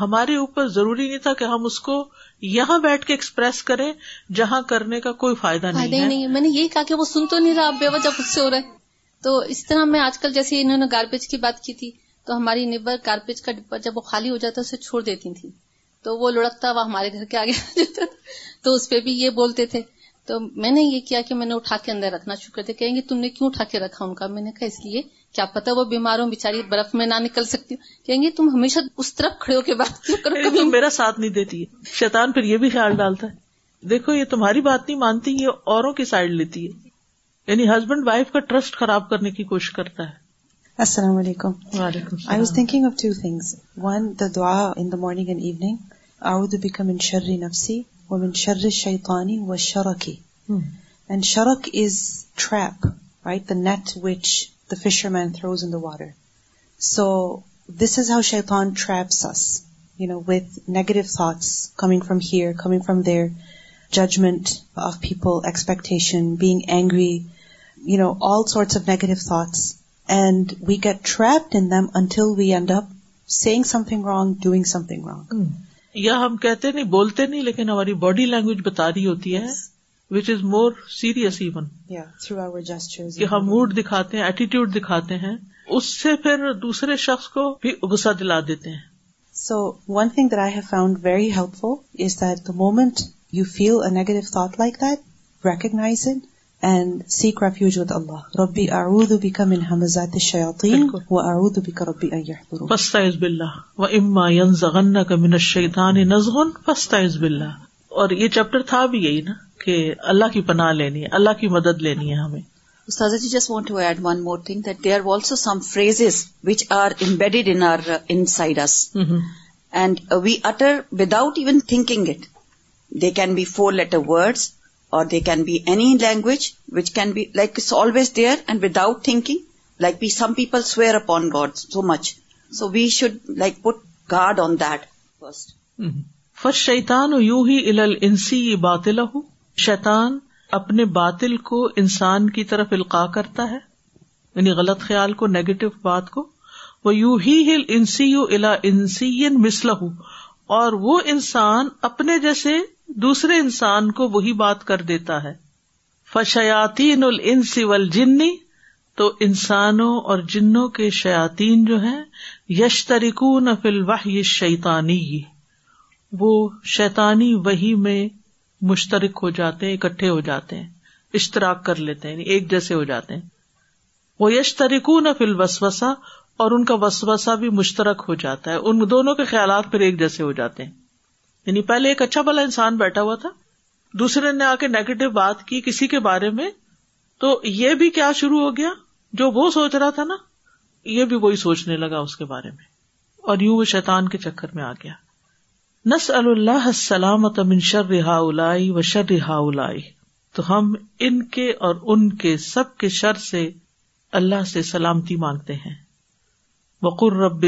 ہمارے اوپر ضروری نہیں تھا کہ ہم اس کو یہاں بیٹھ کے ایکسپریس کریں جہاں کرنے کا کوئی فائدہ نہیں نہیں میں نے یہی کہا کہ وہ سن تو نہیں رہا بے وجہ خود سے ہو رہے تو اس طرح میں آج کل جیسے انہوں نے گاربیج کی بات کی تھی تو ہماری نیبر گاربیج کا ڈبا جب وہ خالی ہو جاتا اسے چھوڑ دیتی تھی تو وہ لڑکتا وہ ہمارے گھر کے آگے آ جاتا تھا تو اس پہ بھی یہ بولتے تھے تو میں نے یہ کیا کہ میں نے اٹھا کے اندر رکھنا شروع کر دیا کہیں گے تم نے کیوں اٹھا کے رکھا ان کا میں نے کہا اس لیے کیا پتا وہ بیمار ہوں بےچاری برف میں نہ نکل سکتی کہیں گے تم ہمیشہ اس طرف کھڑے ہو کے بات کرو میرا ساتھ دیتی ہے شیطان پھر یہ بھی خیال ڈالتا ہے دیکھو یہ تمہاری بات نہیں مانتی یہ اوروں کی سائڈ لیتی ہے یعنی ہسبینڈ وائف کا ٹرسٹ خراب کرنے کی کوشش کرتا ہے السلام علیکم وعلیکم I the morning and evening become ان شرری نفسی شری شیتوانی و شرک ہی and shark is trap right the net which the fisherman throws in the water so this is how شیتان traps with negative thoughts coming from here coming from there judgment of people expectation being angry you know all sorts of negative thoughts and we keep trap in them until we end up سیگ something wrong doing something یا ہم کہتے نہیں بولتے نہیں لیکن ہماری body language بتا رہی ہوتی ہے which is more serious even through our ہم موڈ دکھاتے ہیں ایٹیٹیوڈ دکھاتے ہیں اس سے پھر دوسرے شخص کو بھی غصہ دلا دیتے ہیں so one thing I have found very helpful is that the moment you feel negative thought like that recognize it اور یہ چیپٹر تھا بھی یہی نا کہ اللہ کی پناہ لینی ہے اللہ کی مدد لینی ہے ہمیں can be four letter words or they can be any language which can be like it's always there and without thinking like be some people up on God so much so we should like put guard on that first for شیتان you ہی ال انسی باطل شیتان اپنے باطل کو انسان کی طرف القاع کرتا ہے یعنی غلط خیال کو نیگیٹو بات کو وہ یو ہی ہل انسی یو الا انسی مسل ہوں مسلح اور وہ انسان اپنے جیسے دوسرے انسان کو وہی بات کر دیتا ہے فشیاتین الانس والجنی جنی تو انسانوں اور جنوں کے شیاتین جو ہیں یشترکو نفلوح یہ شیتانی وہ شیتانی وہی میں مشترک ہو جاتے ہیں اکٹھے ہو جاتے ہیں اشتراک کر لیتے ہیں یعنی ایک جیسے ہو جاتے ہیں وہ یشتریکو وسوسا اور ان کا وسوسا بھی مشترک ہو جاتا ہے ان دونوں کے خیالات پھر ایک جیسے ہو جاتے ہیں یعنی پہلے ایک اچھا بھلا انسان بیٹھا ہوا تھا دوسرے نے آ کے نیگیٹو بات کی کسی کے بارے میں تو یہ بھی کیا شروع ہو گیا جو وہ سوچ رہا تھا نا یہ بھی وہی سوچنے لگا اس کے بارے میں اور یوں وہ شیتان کے چکر میں آ گیا نس اللہ تمن شر رہا الائی و شر رہا الائی تو ہم ان کے اور ان کے سب کے شر سے اللہ سے سلامتی مانگتے ہیں بقر رب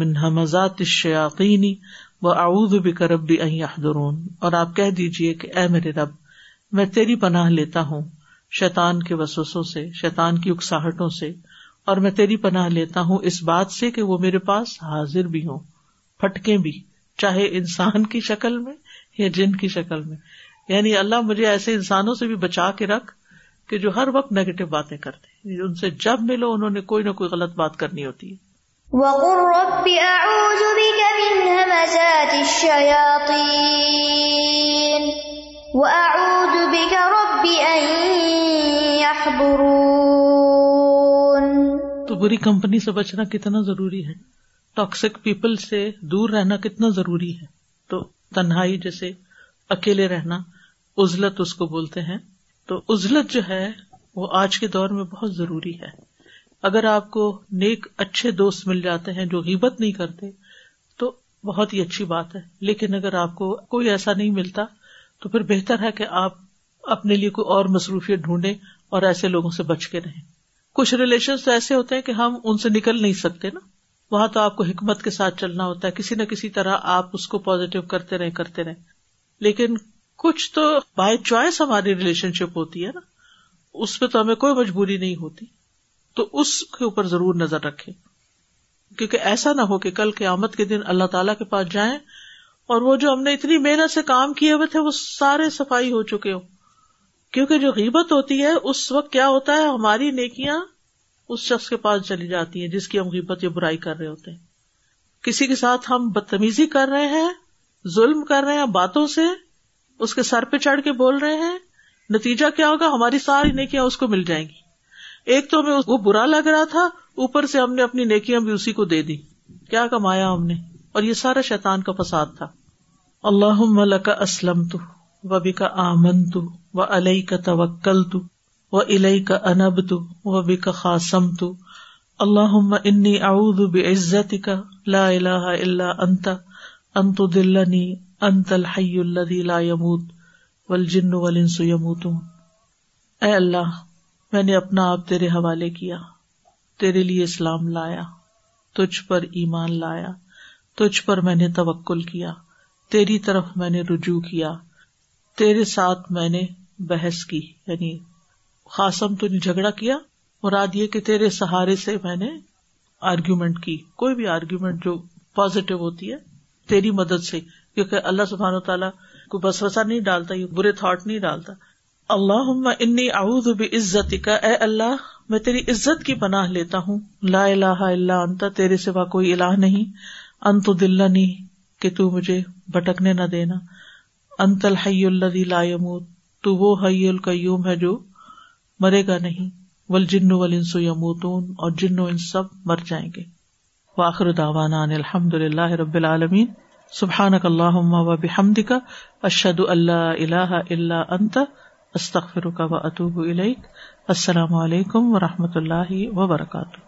من حمزات شیعقینی وہ اعود بھی کرب بھی احدرون اور آپ کہہ دیجیے کہ اے میرے رب میں تیری پناہ لیتا ہوں شیطان کے وسوسوں سے شیطان کی اکساہٹوں سے اور میں تیری پناہ لیتا ہوں اس بات سے کہ وہ میرے پاس حاضر بھی ہوں پھٹکے بھی چاہے انسان کی شکل میں یا جن کی شکل میں یعنی اللہ مجھے ایسے انسانوں سے بھی بچا کے رکھ کہ جو ہر وقت نگیٹو باتیں کرتے ہیں ان سے جب ملو انہوں نے کوئی نہ کوئی غلط بات کرنی ہوتی ہے تو بری کمپنی سے بچنا کتنا ضروری ہے ٹاکسک پیپل سے دور رہنا کتنا ضروری ہے تو تنہائی جیسے اکیلے رہنا عزلت اس کو بولتے ہیں تو عزلت جو ہے وہ آج کے دور میں بہت ضروری ہے اگر آپ کو نیک اچھے دوست مل جاتے ہیں جو غیبت نہیں کرتے بہت ہی اچھی بات ہے لیکن اگر آپ کو کوئی ایسا نہیں ملتا تو پھر بہتر ہے کہ آپ اپنے لیے کوئی اور مصروفیت ڈھونڈے اور ایسے لوگوں سے بچ کے رہیں کچھ ریلیشن تو ایسے ہوتے ہیں کہ ہم ان سے نکل نہیں سکتے نا وہاں تو آپ کو حکمت کے ساتھ چلنا ہوتا ہے کسی نہ کسی طرح آپ اس کو پوزیٹو کرتے رہے کرتے رہے لیکن کچھ تو بائی چوائس ہماری ریلیشن شپ ہوتی ہے نا اس پہ تو ہمیں کوئی مجبوری نہیں ہوتی تو اس کے اوپر ضرور نظر رکھے کیونکہ ایسا نہ ہو کہ کل کے آمد کے دن اللہ تعالیٰ کے پاس جائیں اور وہ جو ہم نے اتنی محنت سے کام کیے ہوئے تھے وہ سارے صفائی ہو چکے ہو کیونکہ جو غیبت ہوتی ہے اس وقت کیا ہوتا ہے ہماری نیکیاں اس شخص کے پاس چلی جاتی ہیں جس کی ہم غیبت یا برائی کر رہے ہوتے ہیں کسی کے ساتھ ہم بدتمیزی کر رہے ہیں ظلم کر رہے ہیں باتوں سے اس کے سر پہ چڑھ کے بول رہے ہیں نتیجہ کیا ہوگا ہماری ساری نیکیاں اس کو مل جائیں گی ایک تو ہمیں وہ برا لگ رہا تھا اوپر سے ہم نے اپنی نیکیاں بھی اسی کو دے دی کیا کمایا ہم نے اور یہ سارا شیتان کا فساد تھا اللہ کا اسلم تو کا آمن تو اللہ کا توکل تو الحیٰ کا انب تو کا خاصم تو اللہ انی اعد عزتی کا لا اللہ اے اللہ میں نے اپنا آپ تیرے حوالے کیا تیرے لیے اسلام لایا تجھ پر ایمان لایا تجھ پر میں نے توکل کیا تیری طرف میں نے رجوع کیا تیرے ساتھ میں نے بحث کی یعنی خاصم تو جھگڑا کیا اور یہ کہ تیرے سہارے سے میں نے آرگیومنٹ کی کوئی بھی آرگیومنٹ جو پازیٹو ہوتی ہے تیری مدد سے کیونکہ اللہ سبحان و تعالیٰ کو بس وسا نہیں ڈالتا یہ برے تھاٹ نہیں ڈالتا اللہ انی اعوذ عزت کا اے اللہ میں تیری عزت کی پناہ لیتا ہوں لا الہ اللہ سوا کوئی اللہ نہیں انت کہ تو مجھے بھٹکنے نہ دینا انت الحی لا تو وہ حی القیوم ہے جو مرے گا نہیں ول جنو ونس اور اور جنو ان سب مر جائیں گے واخر داوان الحمد اللہ رب العالمین سبحانک اللہ و بحمد کا اشد اللہ اللہ اللہ انت و اطوب السلام علیکم و رحمۃ اللہ وبرکاتہ